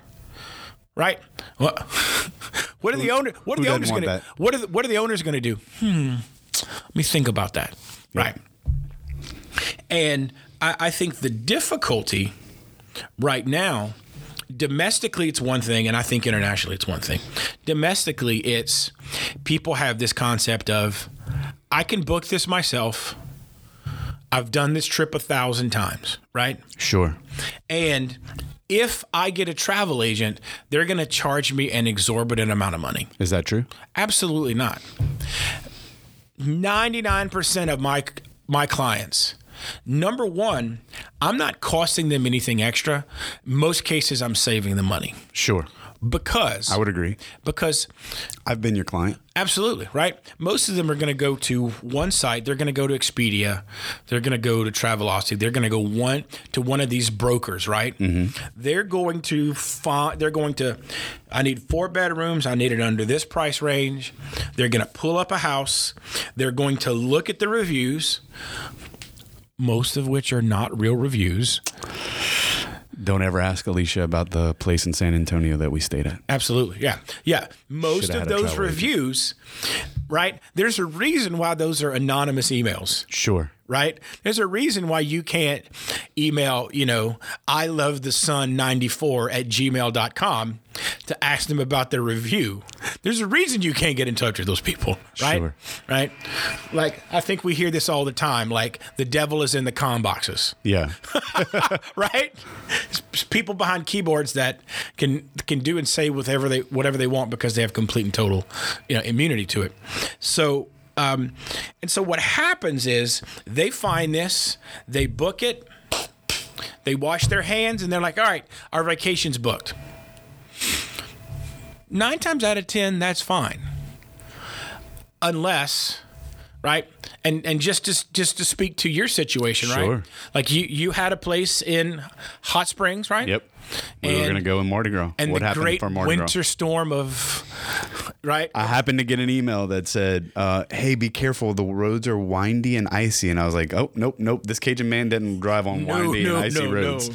Speaker 2: Right? What? What are the owner? What are the owners gonna? What are the, what are the owners gonna do? Hmm. Let me think about that. Right. And I, I think the difficulty right now, domestically, it's one thing, and I think internationally, it's one thing. Domestically, it's people have this concept of, I can book this myself. I've done this trip a thousand times, right?
Speaker 1: Sure.
Speaker 2: And if I get a travel agent, they're going to charge me an exorbitant amount of money.
Speaker 1: Is that true?
Speaker 2: Absolutely not. 99% of my my clients number 1, I'm not costing them anything extra. Most cases I'm saving them money
Speaker 1: Sure.
Speaker 2: because
Speaker 1: I would agree.
Speaker 2: because
Speaker 1: I've been your client.
Speaker 2: Absolutely, right? Most of them are going to go to one site. They're going to go to Expedia. They're going to go to Travelocity. They're going to go one to one of these brokers, right? Mm-hmm. They're going to find. They're going to. I need four bedrooms. I need it under this price range. They're going to pull up a house. They're going to look at the reviews, most of which are not real reviews.
Speaker 1: Don't ever ask Alicia about the place in San Antonio that we stayed at.
Speaker 2: Absolutely. Yeah. Yeah. Most of those
Speaker 1: travel agent.
Speaker 2: reviews, right? There's a reason why those are anonymous emails.
Speaker 1: Sure.
Speaker 2: Right? There's a reason why you can't email, you know, I love the sun 94 at gmail.com to ask them about their review. There's a reason you can't get in touch with those people, right?
Speaker 1: Sure.
Speaker 2: Right? Like, I think we hear this all the time like, the devil is in the com boxes,
Speaker 1: Yeah.
Speaker 2: right? It's people behind keyboards that can can do and say whatever they whatever they want because they have complete and total, you know, immunity to it. So, um, and so what happens is they find this, they book it, they wash their hands, and they're like, "All right, our vacation's booked." Nine times out of ten, that's fine, unless right? And and just to just to speak to your situation,
Speaker 1: Sure.
Speaker 2: right? Like you you had a place in Hot Springs, right?
Speaker 1: Yep. We were going to go in Mardi Gras.
Speaker 2: And
Speaker 1: what
Speaker 2: the
Speaker 1: happened
Speaker 2: great
Speaker 1: for Mardi Gras?
Speaker 2: winter storm of right?
Speaker 1: I happened to get an email that said, uh, "Hey, be careful. The roads are windy and icy." And I was like, "Oh, nope, nope. This Cajun man didn't drive on windy and icy roads."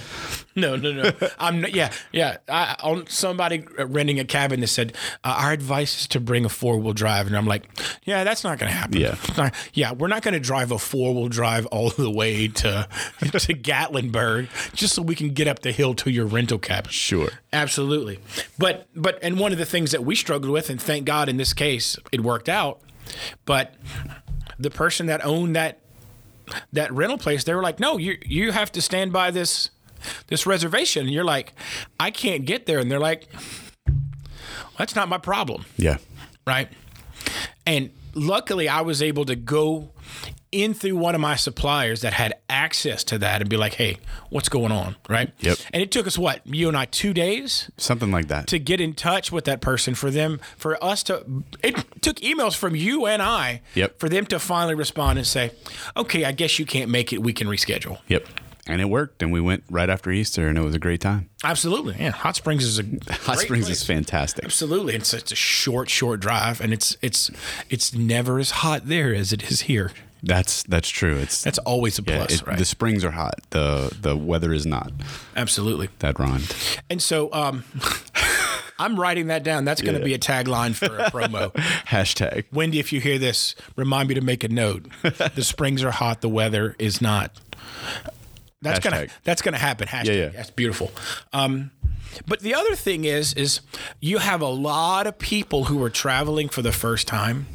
Speaker 2: No, no, no. I'm not, yeah, yeah. I, on somebody renting a cabin that said uh, our advice is to bring a four wheel drive, and I'm like, yeah, that's not going to happen.
Speaker 1: Yeah.
Speaker 2: Not- yeah. We're not going to drive a four wheel drive all the way to to Gatlinburg just so we can get up the hill to your rental cabin.
Speaker 1: Sure.
Speaker 2: Absolutely. But but and one of the things that we struggled with, and thank God in this case it worked out, but the person that owned that that rental place, they were like, no, you you have to stand by this this reservation. And you're like, I can't get there. And they're like, that's not my problem
Speaker 1: Yeah.
Speaker 2: right? And luckily, I was able to go in through one of my suppliers that had access to that and be like, "Hey, what's going on?" Right?
Speaker 1: Yep.
Speaker 2: And it took us what you and I two days
Speaker 1: Something like that.
Speaker 2: to get in touch with that person for them for us to. It took emails from you and I
Speaker 1: Yep.
Speaker 2: for them to finally respond and say, "Okay, I guess you can't make it. We can reschedule."
Speaker 1: Yep. And it worked, and we went right after Easter, and it was a great time.
Speaker 2: Absolutely, yeah. Hot Springs is a
Speaker 1: Hot Springs
Speaker 2: place.
Speaker 1: is fantastic.
Speaker 2: Absolutely, it's it's a short, short drive, and it's it's it's never as hot there as it is here.
Speaker 1: That's that's true. It's
Speaker 2: That's always a
Speaker 1: yeah,
Speaker 2: plus,
Speaker 1: it-
Speaker 2: right?
Speaker 1: the springs are hot. the The weather is not.
Speaker 2: Absolutely.
Speaker 1: That rhymed.
Speaker 2: And so, um, I'm writing that down. That's going to be a tagline for a promo.
Speaker 1: Hashtag.
Speaker 2: Wendy, if you hear this, remind me to make a note. The springs are hot. The weather is not. That's gonna
Speaker 1: Hashtag.
Speaker 2: that's gonna happen. Hashtag.
Speaker 1: Yeah, yeah.
Speaker 2: That's beautiful. Um, but the other thing is, is you have a lot of people who are traveling for the first time.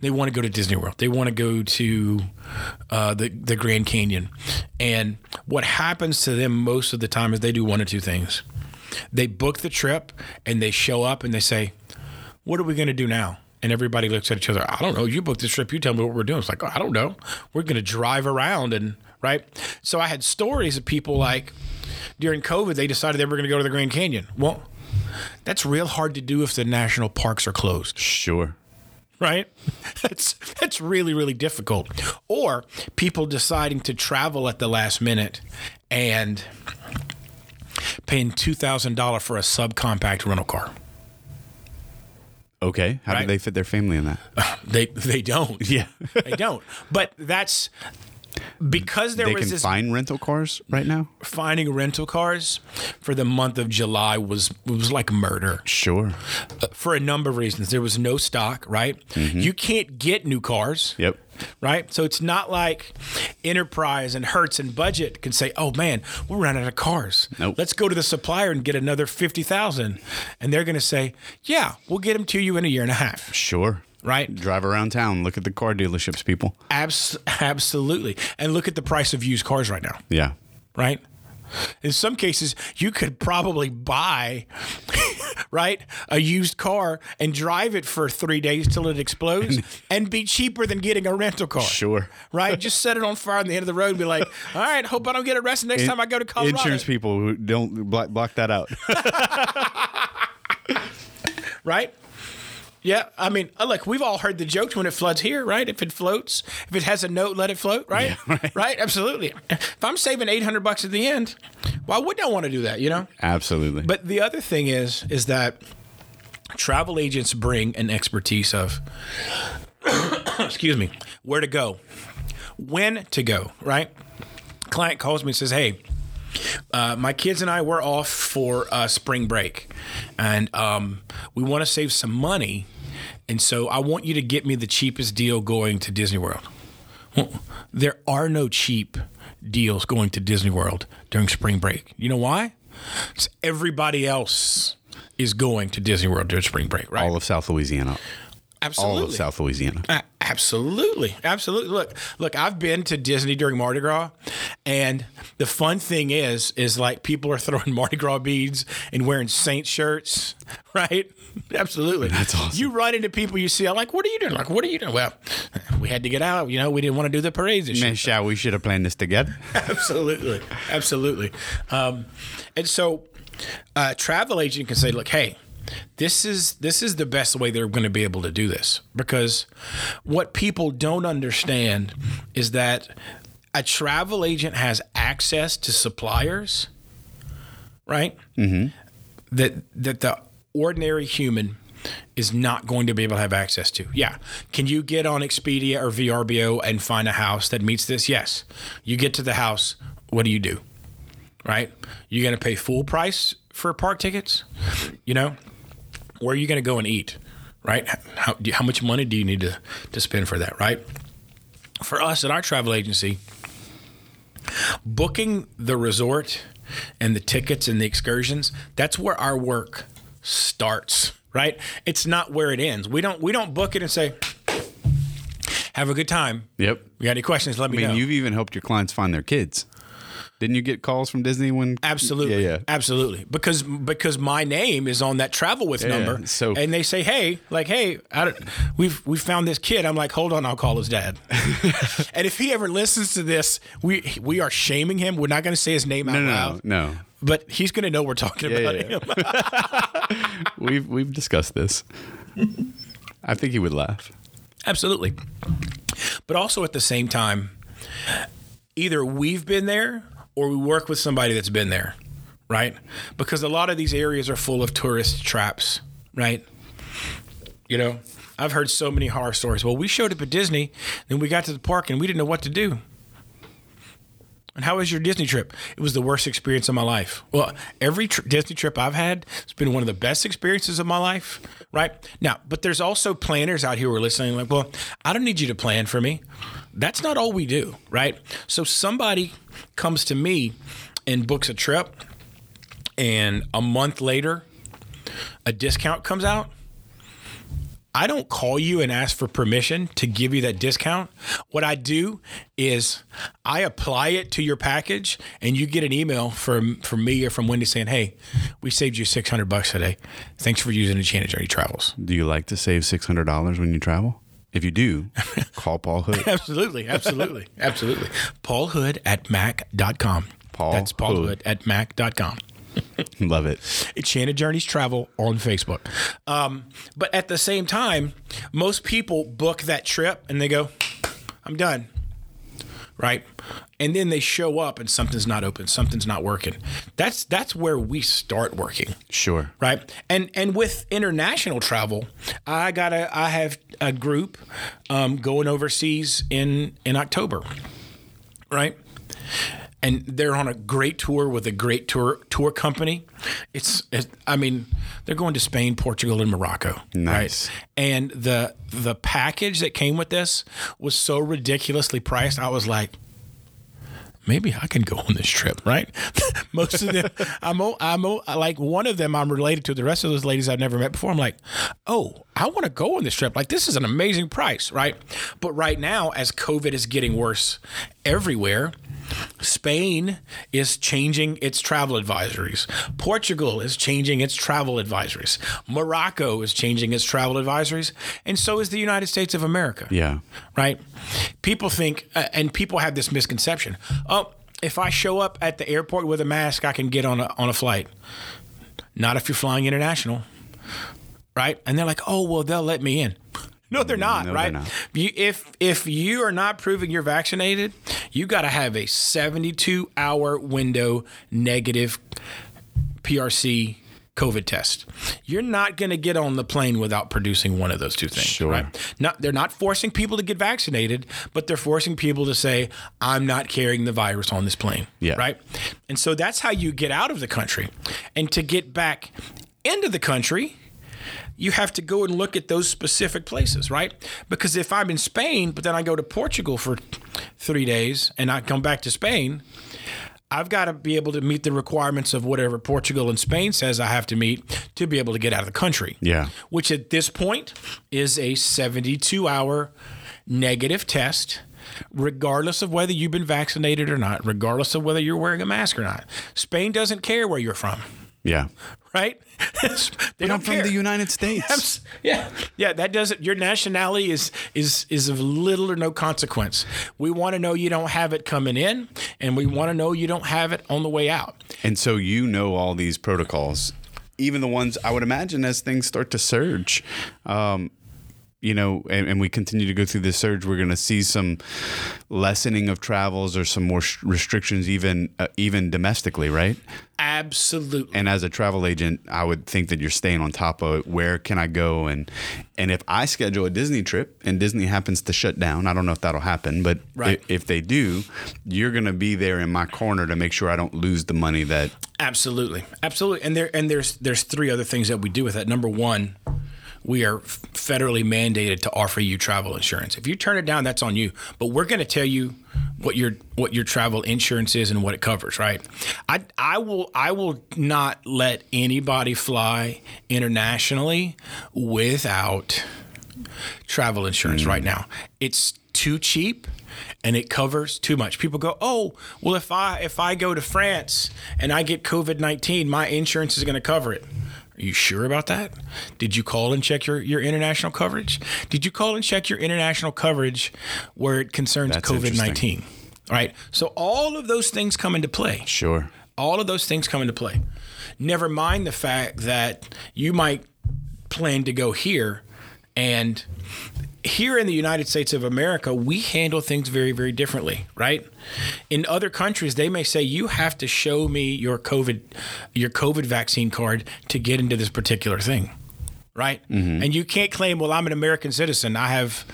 Speaker 2: They want to go to Disney World. They want to go to uh, the the Grand Canyon, and what happens to them most of the time is they do one or two things. they book the trip and they show up and they say, "What are we going to do now?" And everybody looks at each other. I don't know. You booked this trip. You tell me what we're doing. It's like, oh, I don't know. We're going to drive around and right. So I had stories of people like during COVID, they decided they were going to go to the Grand Canyon. Well, that's real hard to do if the national parks are closed
Speaker 1: Sure.
Speaker 2: right? That's that's really really difficult. Or people deciding to travel at the last minute and paying two thousand dollar for a subcompact rental car.
Speaker 1: Okay. How
Speaker 2: Right.
Speaker 1: do they fit their family in that?
Speaker 2: They they don't.
Speaker 1: Yeah.
Speaker 2: They don't. But that's because there
Speaker 1: they
Speaker 2: was
Speaker 1: can
Speaker 2: this
Speaker 1: find rental cars right now?
Speaker 2: finding rental cars for the month of July was was like murder.
Speaker 1: Sure.
Speaker 2: for a number of reasons. There was no stock, right?
Speaker 1: Mm-hmm.
Speaker 2: You can't get new cars.
Speaker 1: Yep.
Speaker 2: Right. So it's not like Enterprise and Hertz and Budget can say, oh man, we're running out of cars.
Speaker 1: Nope.
Speaker 2: Let's go to the supplier and get another 50,000. And they're going to say, yeah, we'll get them to you in a year and a half.
Speaker 1: Sure.
Speaker 2: Right.
Speaker 1: Drive around town, look at the car dealerships, people.
Speaker 2: Abs- absolutely. And look at the price of used cars right now.
Speaker 1: Yeah.
Speaker 2: right? In some cases, you could probably buy, right, a used car and drive it for three days till it explodes and be cheaper than getting a rental car.
Speaker 1: Sure.
Speaker 2: Right? Just set it on fire on the end of the road and be like, all right, hope I don't get arrested next time I go to Colorado.
Speaker 1: Insurance people who don't block, block that out.
Speaker 2: right? Yeah, I mean, uh, look, we've all heard the jokes when it floods here, right? If it floats, if it has a note, let it float, right? right. Absolutely. If I'm saving 800 bucks at the end, why wouldn't I want to do that, you know?
Speaker 1: Absolutely.
Speaker 2: But the other thing is, is that travel agents bring an expertise of, excuse me, where to go, when to go, right? Client calls me and says, hey, uh, my kids and I were off for uh, spring break, and um, we want to save some money, and so I want you to get me the cheapest deal going to Disney World. Well, there are no cheap deals going to Disney World during spring break. You know why? 'Cause everybody else is going to Disney World during spring break, right?
Speaker 1: all of South Louisiana.
Speaker 2: Absolutely.
Speaker 1: All of South Louisiana.
Speaker 2: Absolutely, absolutely. Look, look. I've been to Disney during Mardi Gras, and the fun thing is, is like people are throwing Mardi Gras beads and wearing Saint shirts, right? Absolutely.
Speaker 1: That's awesome.
Speaker 2: You run into people you see. I'm like, what are you doing? Like, what are you doing? Well, we had to get out. You know, we didn't want to do the parades and shit.
Speaker 1: Man, shall we should have planned this together?
Speaker 2: absolutely, absolutely. Um, and so, a travel agent can say, "Look, hey, this is this is the best way they're going to be able to do this because what people don't understand is that a travel agent has access to suppliers, right? Mm-hmm. That that the ordinary human." Is not going to be able to have access to. Yeah. Can you get on Expedia or VRBO and find a house that meets this? Yes. You get to the house. What do you do? right? You're going to pay full price for park tickets, you know? Where are you going to go and eat, right? How, do- how much money do you need to, to spend for that, right? For us at our travel agency, booking the resort and the tickets and the excursions, that's where our work starts, right? It's not where it ends. We don't we don't book it and say, have a good time.
Speaker 1: Yep.
Speaker 2: You got any questions? Let me
Speaker 1: I mean,
Speaker 2: know.
Speaker 1: you've even helped your clients find their kids. Didn't you get calls from Disney when?
Speaker 2: Absolutely.
Speaker 1: Yeah, yeah.
Speaker 2: Absolutely. Because because my name is on that travel with
Speaker 1: Yeah,
Speaker 2: number.
Speaker 1: so-
Speaker 2: and they say, hey, like, hey, I don't, we've we found this kid. I'm like, hold on, I'll call his dad. and if he ever listens to this, we we are shaming him. We're not going to say his name out
Speaker 1: No, no,
Speaker 2: loud,
Speaker 1: no.
Speaker 2: but he's going to know we're talking about him.
Speaker 1: We've we've discussed this. I think he would laugh.
Speaker 2: Absolutely. But also at the same time, either we've been there or we work with somebody that's been there, right? Because a lot of these areas are full of tourist traps, right? You know, I've heard so many horror stories. Well, we showed up at Disney, then we got to the park and we didn't know what to do. And how was your Disney trip? It was the worst experience of my life. Well, every tr- Disney trip I've had, it's been one of the best experiences of my life, right? Now, but there's also planners out here who are listening, like, well, I don't need you to plan for me. That's not all we do, right? So somebody comes to me and books a trip, and a month later, a discount comes out. I don't call you and ask for permission to give you that discount. What I do is I apply it to your package, and you get an email from from me or from Wendy saying, "Hey, we saved you six hundred bucks today. Thanks for using the Enchanted Journey Travels."
Speaker 1: Do you like to save six hundred dollars when you travel? If you do, call Paul Hood.
Speaker 2: Absolutely, absolutely, absolutely. Paul Hood at mac.com.
Speaker 1: Paul
Speaker 2: That's Paul
Speaker 1: Hood.
Speaker 2: Hood at mac.com.
Speaker 1: Love it.
Speaker 2: It's Enchanted Journeys Travel on Facebook. Um, but at the same time, most people book that trip and they go, I'm done. Right? And then they show up and something's not open, something's not working. That's that's where we start working
Speaker 1: Sure.
Speaker 2: right and and with international travel i got a i have a group um, going overseas in in october right and they're on a great tour with a great tour tour company it's, it, i mean they're going to spain portugal and morocco
Speaker 1: Nice.
Speaker 2: right and the the package that came with this was so ridiculously priced i was like maybe I can go on this trip, right? Most of them, I'm, I'm like one of them. I'm related to the rest of those ladies I've never met before. I'm like, oh, I want to go on this trip. Like this is an amazing price, right? But right now, as COVID is getting worse everywhere. Spain is changing its travel advisories. Portugal is changing its travel advisories. Morocco is changing its travel advisories. And so is the United States of America
Speaker 1: Yeah.
Speaker 2: right? People think, uh, and people have this misconception. Oh, if I show up at the airport with a mask, I can get on a on a flight. Not if you're flying international, right? And they're like, oh, well, they'll let me in. No, they're not,
Speaker 1: No, they're
Speaker 2: right?
Speaker 1: not.
Speaker 2: You, if if you are not proving you're vaccinated, you got to have a 72 hour window negative PRC COVID test. You're not going to get on the plane without producing one of those two things,
Speaker 1: Sure.
Speaker 2: right? Not they're not forcing people to get vaccinated, but they're forcing people to say I'm not carrying the virus on this plane,
Speaker 1: Yeah.
Speaker 2: right? And so that's how you get out of the country. And to get back into the country, you have to go and look at those specific places, right? Because if I'm in Spain, but then I go to Portugal for three days and I come back to Spain, I've got to be able to meet the requirements of whatever Portugal and Spain says I have to meet to be able to get out of the country.
Speaker 1: Yeah.
Speaker 2: Which at this point is a 72 hour negative test, regardless of whether you've been vaccinated or not, regardless of whether you're wearing a mask or not. Spain doesn't care where you're from,
Speaker 1: Yeah.
Speaker 2: right? they
Speaker 1: I'm
Speaker 2: don't
Speaker 1: from
Speaker 2: care.
Speaker 1: the United States.
Speaker 2: Yeah, yeah. That doesn't. Your nationality is is is of little or no consequence. We want to know you don't have it coming in, and we want to know you don't have it on the way out.
Speaker 1: And so you know all these protocols, even the ones I would imagine as things start to surge. Um, you know, and, and we continue to go through this surge, we're going to see some lessening of travels or some more sh- restrictions, even uh, even domestically, right?
Speaker 2: Absolutely.
Speaker 1: And as a travel agent, I would think that you're staying on top of it. Where can I go? And and if I schedule a Disney trip and Disney happens to shut down, I don't know if that'll happen, but
Speaker 2: Right.
Speaker 1: if, if they do, you're going to be there in my corner to make sure I don't lose the money that
Speaker 2: Absolutely, absolutely. And there and there's there's three other things that we do with that. Number one, we are federally mandated to offer you travel insurance. If you turn it down, that's on you. But we're going to tell you what your what your travel insurance is and what it covers. Right? I I will I will not let anybody fly internationally without travel insurance right mm. now. It's too cheap and it covers too much. People go, "Oh, well if I if I go to France and I get COVID-19, my insurance is going to cover it." Are you sure about that? Did you call and check your, your international coverage? Did you call and check your international coverage where it concerns COVID
Speaker 1: interesting.
Speaker 2: 19? All right. So all of those things come into play.
Speaker 1: sure.
Speaker 2: All of those things come into play. Never mind the fact that you might plan to go here and here in the United States of America, we handle things very, very differently, right? In other countries, they may say you have to show me your COVID, your COVID vaccine card to get into this particular thing, right? Mm-hmm. And you can't claim, well, I'm an American citizen. I have,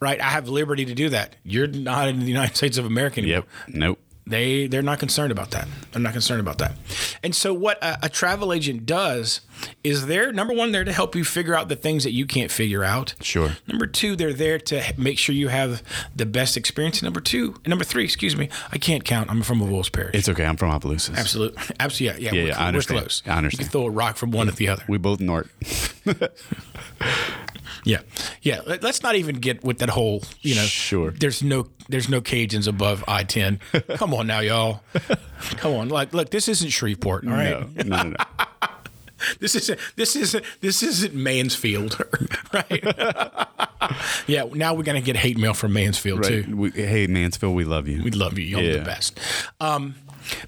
Speaker 2: right? I have liberty to do that. You're not in the United States of America anymore.
Speaker 1: Yep. Nope.
Speaker 2: They they're not concerned about that. They're not concerned about that. And so what a, a travel agent does is they're number one there to help you figure out the things that you can't figure out.
Speaker 1: Sure.
Speaker 2: Number two, they're there to make sure you have the best experience. Number two, number three, excuse me, I can't count. I'm from Avoyelles Parish.
Speaker 1: It's okay. I'm from Opelousas.
Speaker 2: Absolutely, absolutely, yeah, yeah.
Speaker 1: Yeah,
Speaker 2: we're,
Speaker 1: yeah, I
Speaker 2: we're
Speaker 1: understand.
Speaker 2: close.
Speaker 1: I understand.
Speaker 2: You can throw a rock from one to the other.
Speaker 1: We both Nort.
Speaker 2: Yeah, yeah. let- Let's not even get with that whole. You know,
Speaker 1: Sure.
Speaker 2: There's no there's no Cajuns above I ten. Come on now, y'all. Come on, like look, this isn't Shreveport. All right,
Speaker 1: No, no, no, no.
Speaker 2: this isn't this isn't this isn't Mansfield, right? yeah. Now we're gonna get hate mail from Mansfield
Speaker 1: Right.
Speaker 2: too.
Speaker 1: We, hey, Mansfield, we love you.
Speaker 2: We love you. You're
Speaker 1: Yeah.
Speaker 2: the best. Um,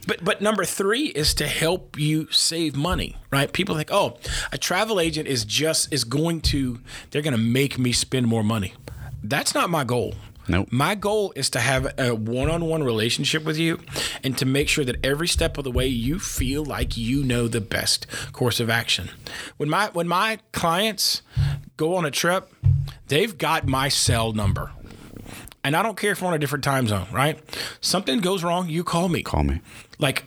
Speaker 2: but but number three is to help you save money, right? People think, oh, a travel agent is just is going to they're going to make me spend more money. That's not my goal.
Speaker 1: Nope.
Speaker 2: My goal is to have a one-on-one relationship with you, and to make sure that every step of the way you feel like you know the best course of action. When my when my clients go on a trip, they've got my cell number. And I don't care if we're on a different time zone, right? Something goes wrong, you call me.
Speaker 1: Call me.
Speaker 2: Like,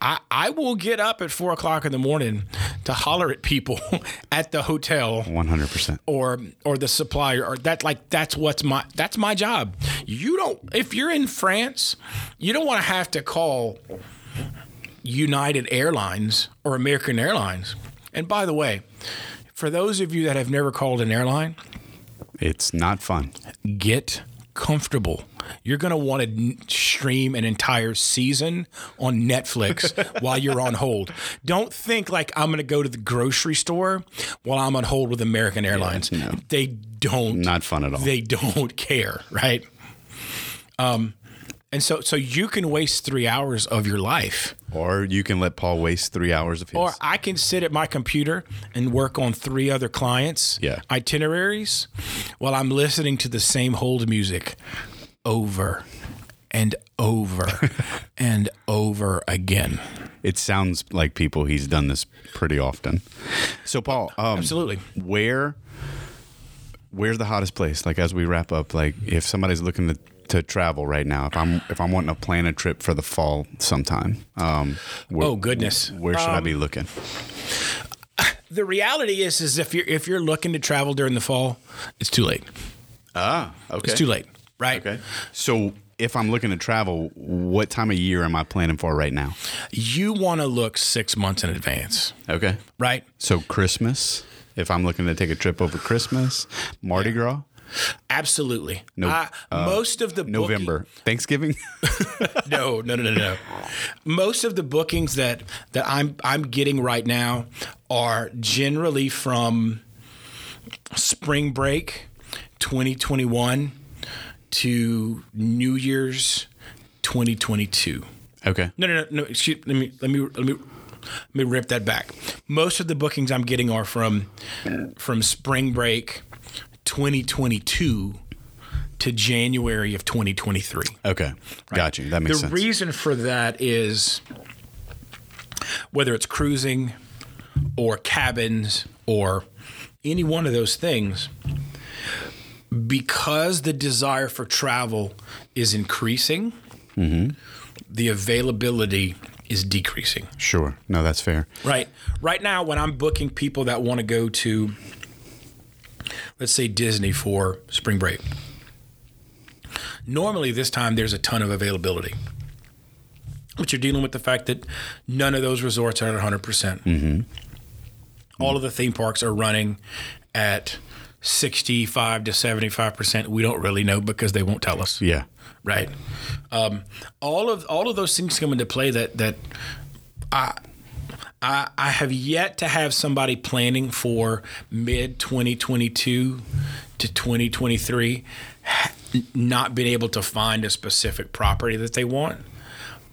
Speaker 2: I, I will get up at four o'clock in the morning to holler at people at the hotel
Speaker 1: 100%.
Speaker 2: or or the supplier or that like that's what's my that's my job. You don't if you're in France, you don't want to have to call United Airlines or American Airlines. And by the way, for those of you that have never called an airline,
Speaker 1: It's not fun.
Speaker 2: get comfortable. You're going to want to stream an entire season on Netflix while you're on hold. Don't think like I'm going to go to the grocery store while I'm on hold with American Airlines.
Speaker 1: no.
Speaker 2: They don't
Speaker 1: Not fun at all.
Speaker 2: they don't care, right? Um and so so you can waste 3 hours of your life
Speaker 1: or you can let Paul waste three hours of his.
Speaker 2: or I can sit at my computer and work on three other clients'
Speaker 1: Yeah.
Speaker 2: itineraries while I'm listening to the same hold music over and over and over again.
Speaker 1: it sounds like people he's done this pretty often. So, Paul, um,
Speaker 2: Absolutely.
Speaker 1: where where's the hottest place? Like as we wrap up, like if somebody's looking to, to travel right now, if I'm if I'm wanting to plan a trip for the fall sometime, um, where,
Speaker 2: Oh, goodness.
Speaker 1: where should I be looking?
Speaker 2: The reality is is if you're if you're looking to travel during the fall, it's too late.
Speaker 1: Ah, okay,
Speaker 2: It's too late, right?
Speaker 1: Okay, so if I'm looking to travel, what time of year am I planning for right now?
Speaker 2: You want to look 6 months in advance,
Speaker 1: Okay,
Speaker 2: right?
Speaker 1: so Christmas. If I'm looking to take a trip over Christmas, Mardi Gras,
Speaker 2: Absolutely.
Speaker 1: No,
Speaker 2: Uh, most of the booking-
Speaker 1: November, Thanksgiving.
Speaker 2: no, no, no, no, no. Most of the bookings that that I'm I'm getting right now are generally from spring break 2021 to New Year's 2022.
Speaker 1: okay,
Speaker 2: No, no, no, no. Excuse, let me let me let me let me rip that back. Most of the bookings I'm getting are from from spring break 2022 to January of 2023.
Speaker 1: okay, got you. That makes
Speaker 2: The
Speaker 1: sense.
Speaker 2: reason for that is whether it's cruising or cabins or any one of those things, because the desire for travel is increasing,
Speaker 1: Mm-hmm.
Speaker 2: the availability is decreasing.
Speaker 1: Sure. No, that's fair.
Speaker 2: Right. Right now, when I'm booking people that want to go to, let's say Disney for spring break, normally this time there's a ton of availability. But you're dealing with the fact that none of those resorts are at 100%. percent All of the theme parks are running at 65 to 75%. We don't really know because they won't tell us
Speaker 1: Yeah.
Speaker 2: right? Um, all of all of those things come into play that that I I, I have yet to have somebody planning for mid 2022 to 2023 ha- not been able to find a specific property that they want,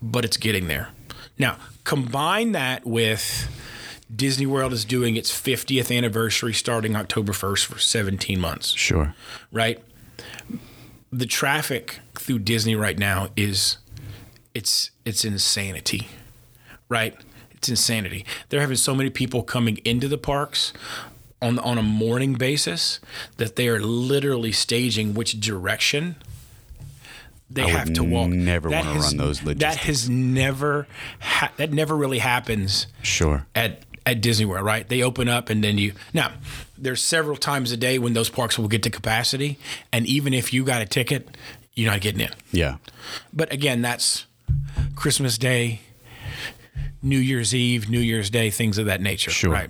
Speaker 2: but it's getting there. Now, combine that with Disney World is doing its 50th anniversary starting October 1st for 17 months
Speaker 1: Sure.
Speaker 2: right? The traffic through Disney right now is it's it's insanity, right? It's insanity. They're having so many people coming into the parks on on a morning basis that they are literally staging which direction they
Speaker 1: I
Speaker 2: have to walk.
Speaker 1: never wanna run those
Speaker 2: That has never ha- that never really happens
Speaker 1: Sure.
Speaker 2: at at Disney World, right? They open up and then you now there's several times a day when those parks will get to capacity, and even if you got a ticket, you're not getting in.
Speaker 1: Yeah.
Speaker 2: But again, that's Christmas Day, New Year's Eve, New Year's Day, things of that nature,
Speaker 1: Sure.
Speaker 2: right?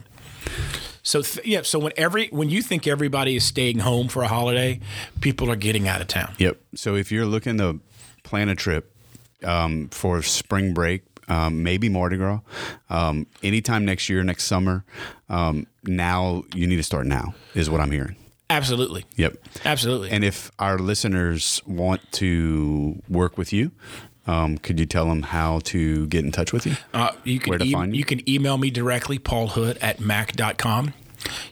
Speaker 2: So th- yeah, so when every when you think everybody is staying home for a holiday, people are getting out of town.
Speaker 1: Yep. So if you're looking to plan a trip um, for spring break, um, maybe Mardi Gras, um, anytime next year, next summer, um, now you need to start now, is what I'm hearing.
Speaker 2: Absolutely.
Speaker 1: Yep.
Speaker 2: Absolutely.
Speaker 1: And if our listeners want to work with you, um, could you tell them how to get in touch with you?
Speaker 2: Uh, you can
Speaker 1: Where to
Speaker 2: e-
Speaker 1: find you?
Speaker 2: you can email me directly, Paul Hood at mac.com.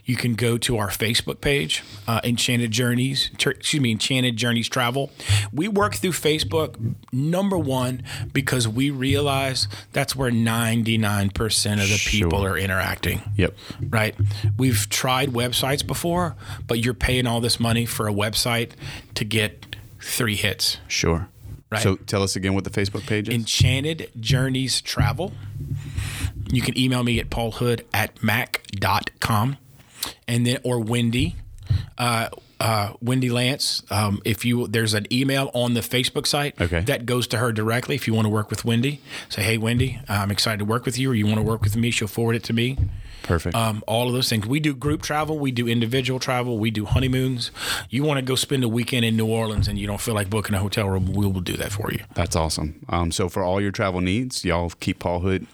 Speaker 2: You can go to our Facebook page, uh, Enchanted Journeys, ter- excuse me, Enchanted Journeys Travel. We work through Facebook, number one, because we realize that's where 99% of the people are interacting.
Speaker 1: Yep.
Speaker 2: Right? We've tried websites before, but you're paying all this money for a website to get three hits.
Speaker 1: Sure.
Speaker 2: Right.
Speaker 1: So tell us again what the Facebook page is.
Speaker 2: Enchanted Journeys Travel. You can email me at paulhood at mac.com and then or Wendy. Uh, uh, Wendy Lance. Um, if you there's an email on the Facebook site
Speaker 1: Okay.
Speaker 2: that goes to her directly. If you want to work with Wendy, say, "Hey, Wendy, I'm excited to work with you," or you want to work with me, she'll forward it to me.
Speaker 1: Perfect.
Speaker 2: Um, all of those things. We do group travel, we do individual travel, we do honeymoons. You want to go spend a weekend in New Orleans and you don't feel like booking a hotel room, we will do that for you.
Speaker 1: That's awesome. Um, so for all your travel needs, y'all keep Paul Hood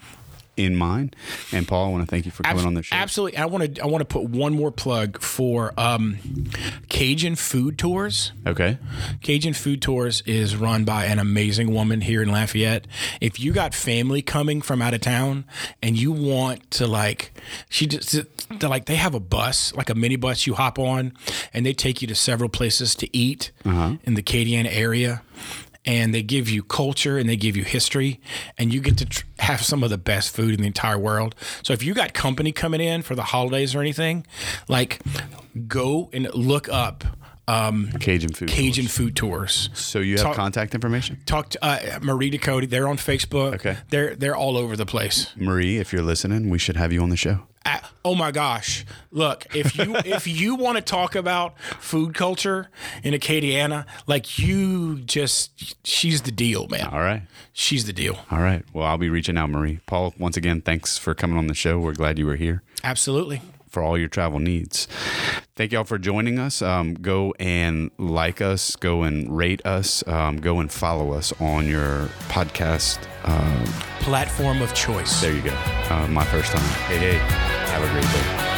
Speaker 1: in mind. And Paul, I want to thank you for coming on the show.
Speaker 2: Absolutely. I want to I want to put one more plug for um, Cajun Food Tours.
Speaker 1: Okay.
Speaker 2: Cajun Food Tours is run by an amazing woman here in Lafayette. If you got family coming from out of town and you want to like, she just like they have a bus, like a mini bus you hop on, and they take you to several places to eat in the Acadiana area. And they give you culture and they give you history, and you get to tr- have some of the best food in the entire world. So if you got company coming in for the holidays or anything, like go and look up um,
Speaker 1: Cajun food.
Speaker 2: Cajun food tours.
Speaker 1: So you have
Speaker 2: Talk-
Speaker 1: contact information?
Speaker 2: Talk to uh, Marie Dakota. They're on Facebook.
Speaker 1: Okay.
Speaker 2: They're they're all over the place.
Speaker 1: Marie, if you're listening, we should have you on the show.
Speaker 2: Uh, oh my gosh! Look, if you if you want to talk about food culture in Acadiana, like you just she's the deal, man.
Speaker 1: All right.
Speaker 2: She's the deal.
Speaker 1: All right. Well, I'll be reaching out, Marie. Paul, once again, thanks for coming on the show. We're glad you were here
Speaker 2: Absolutely.
Speaker 1: For all your travel needs. Thank y'all for joining us. Um, go and like us, go and rate us, um, go and follow us on your podcast. Uh,
Speaker 2: Platform of choice.
Speaker 1: there you go. Uh, my first time. Hey, hey, have a great day.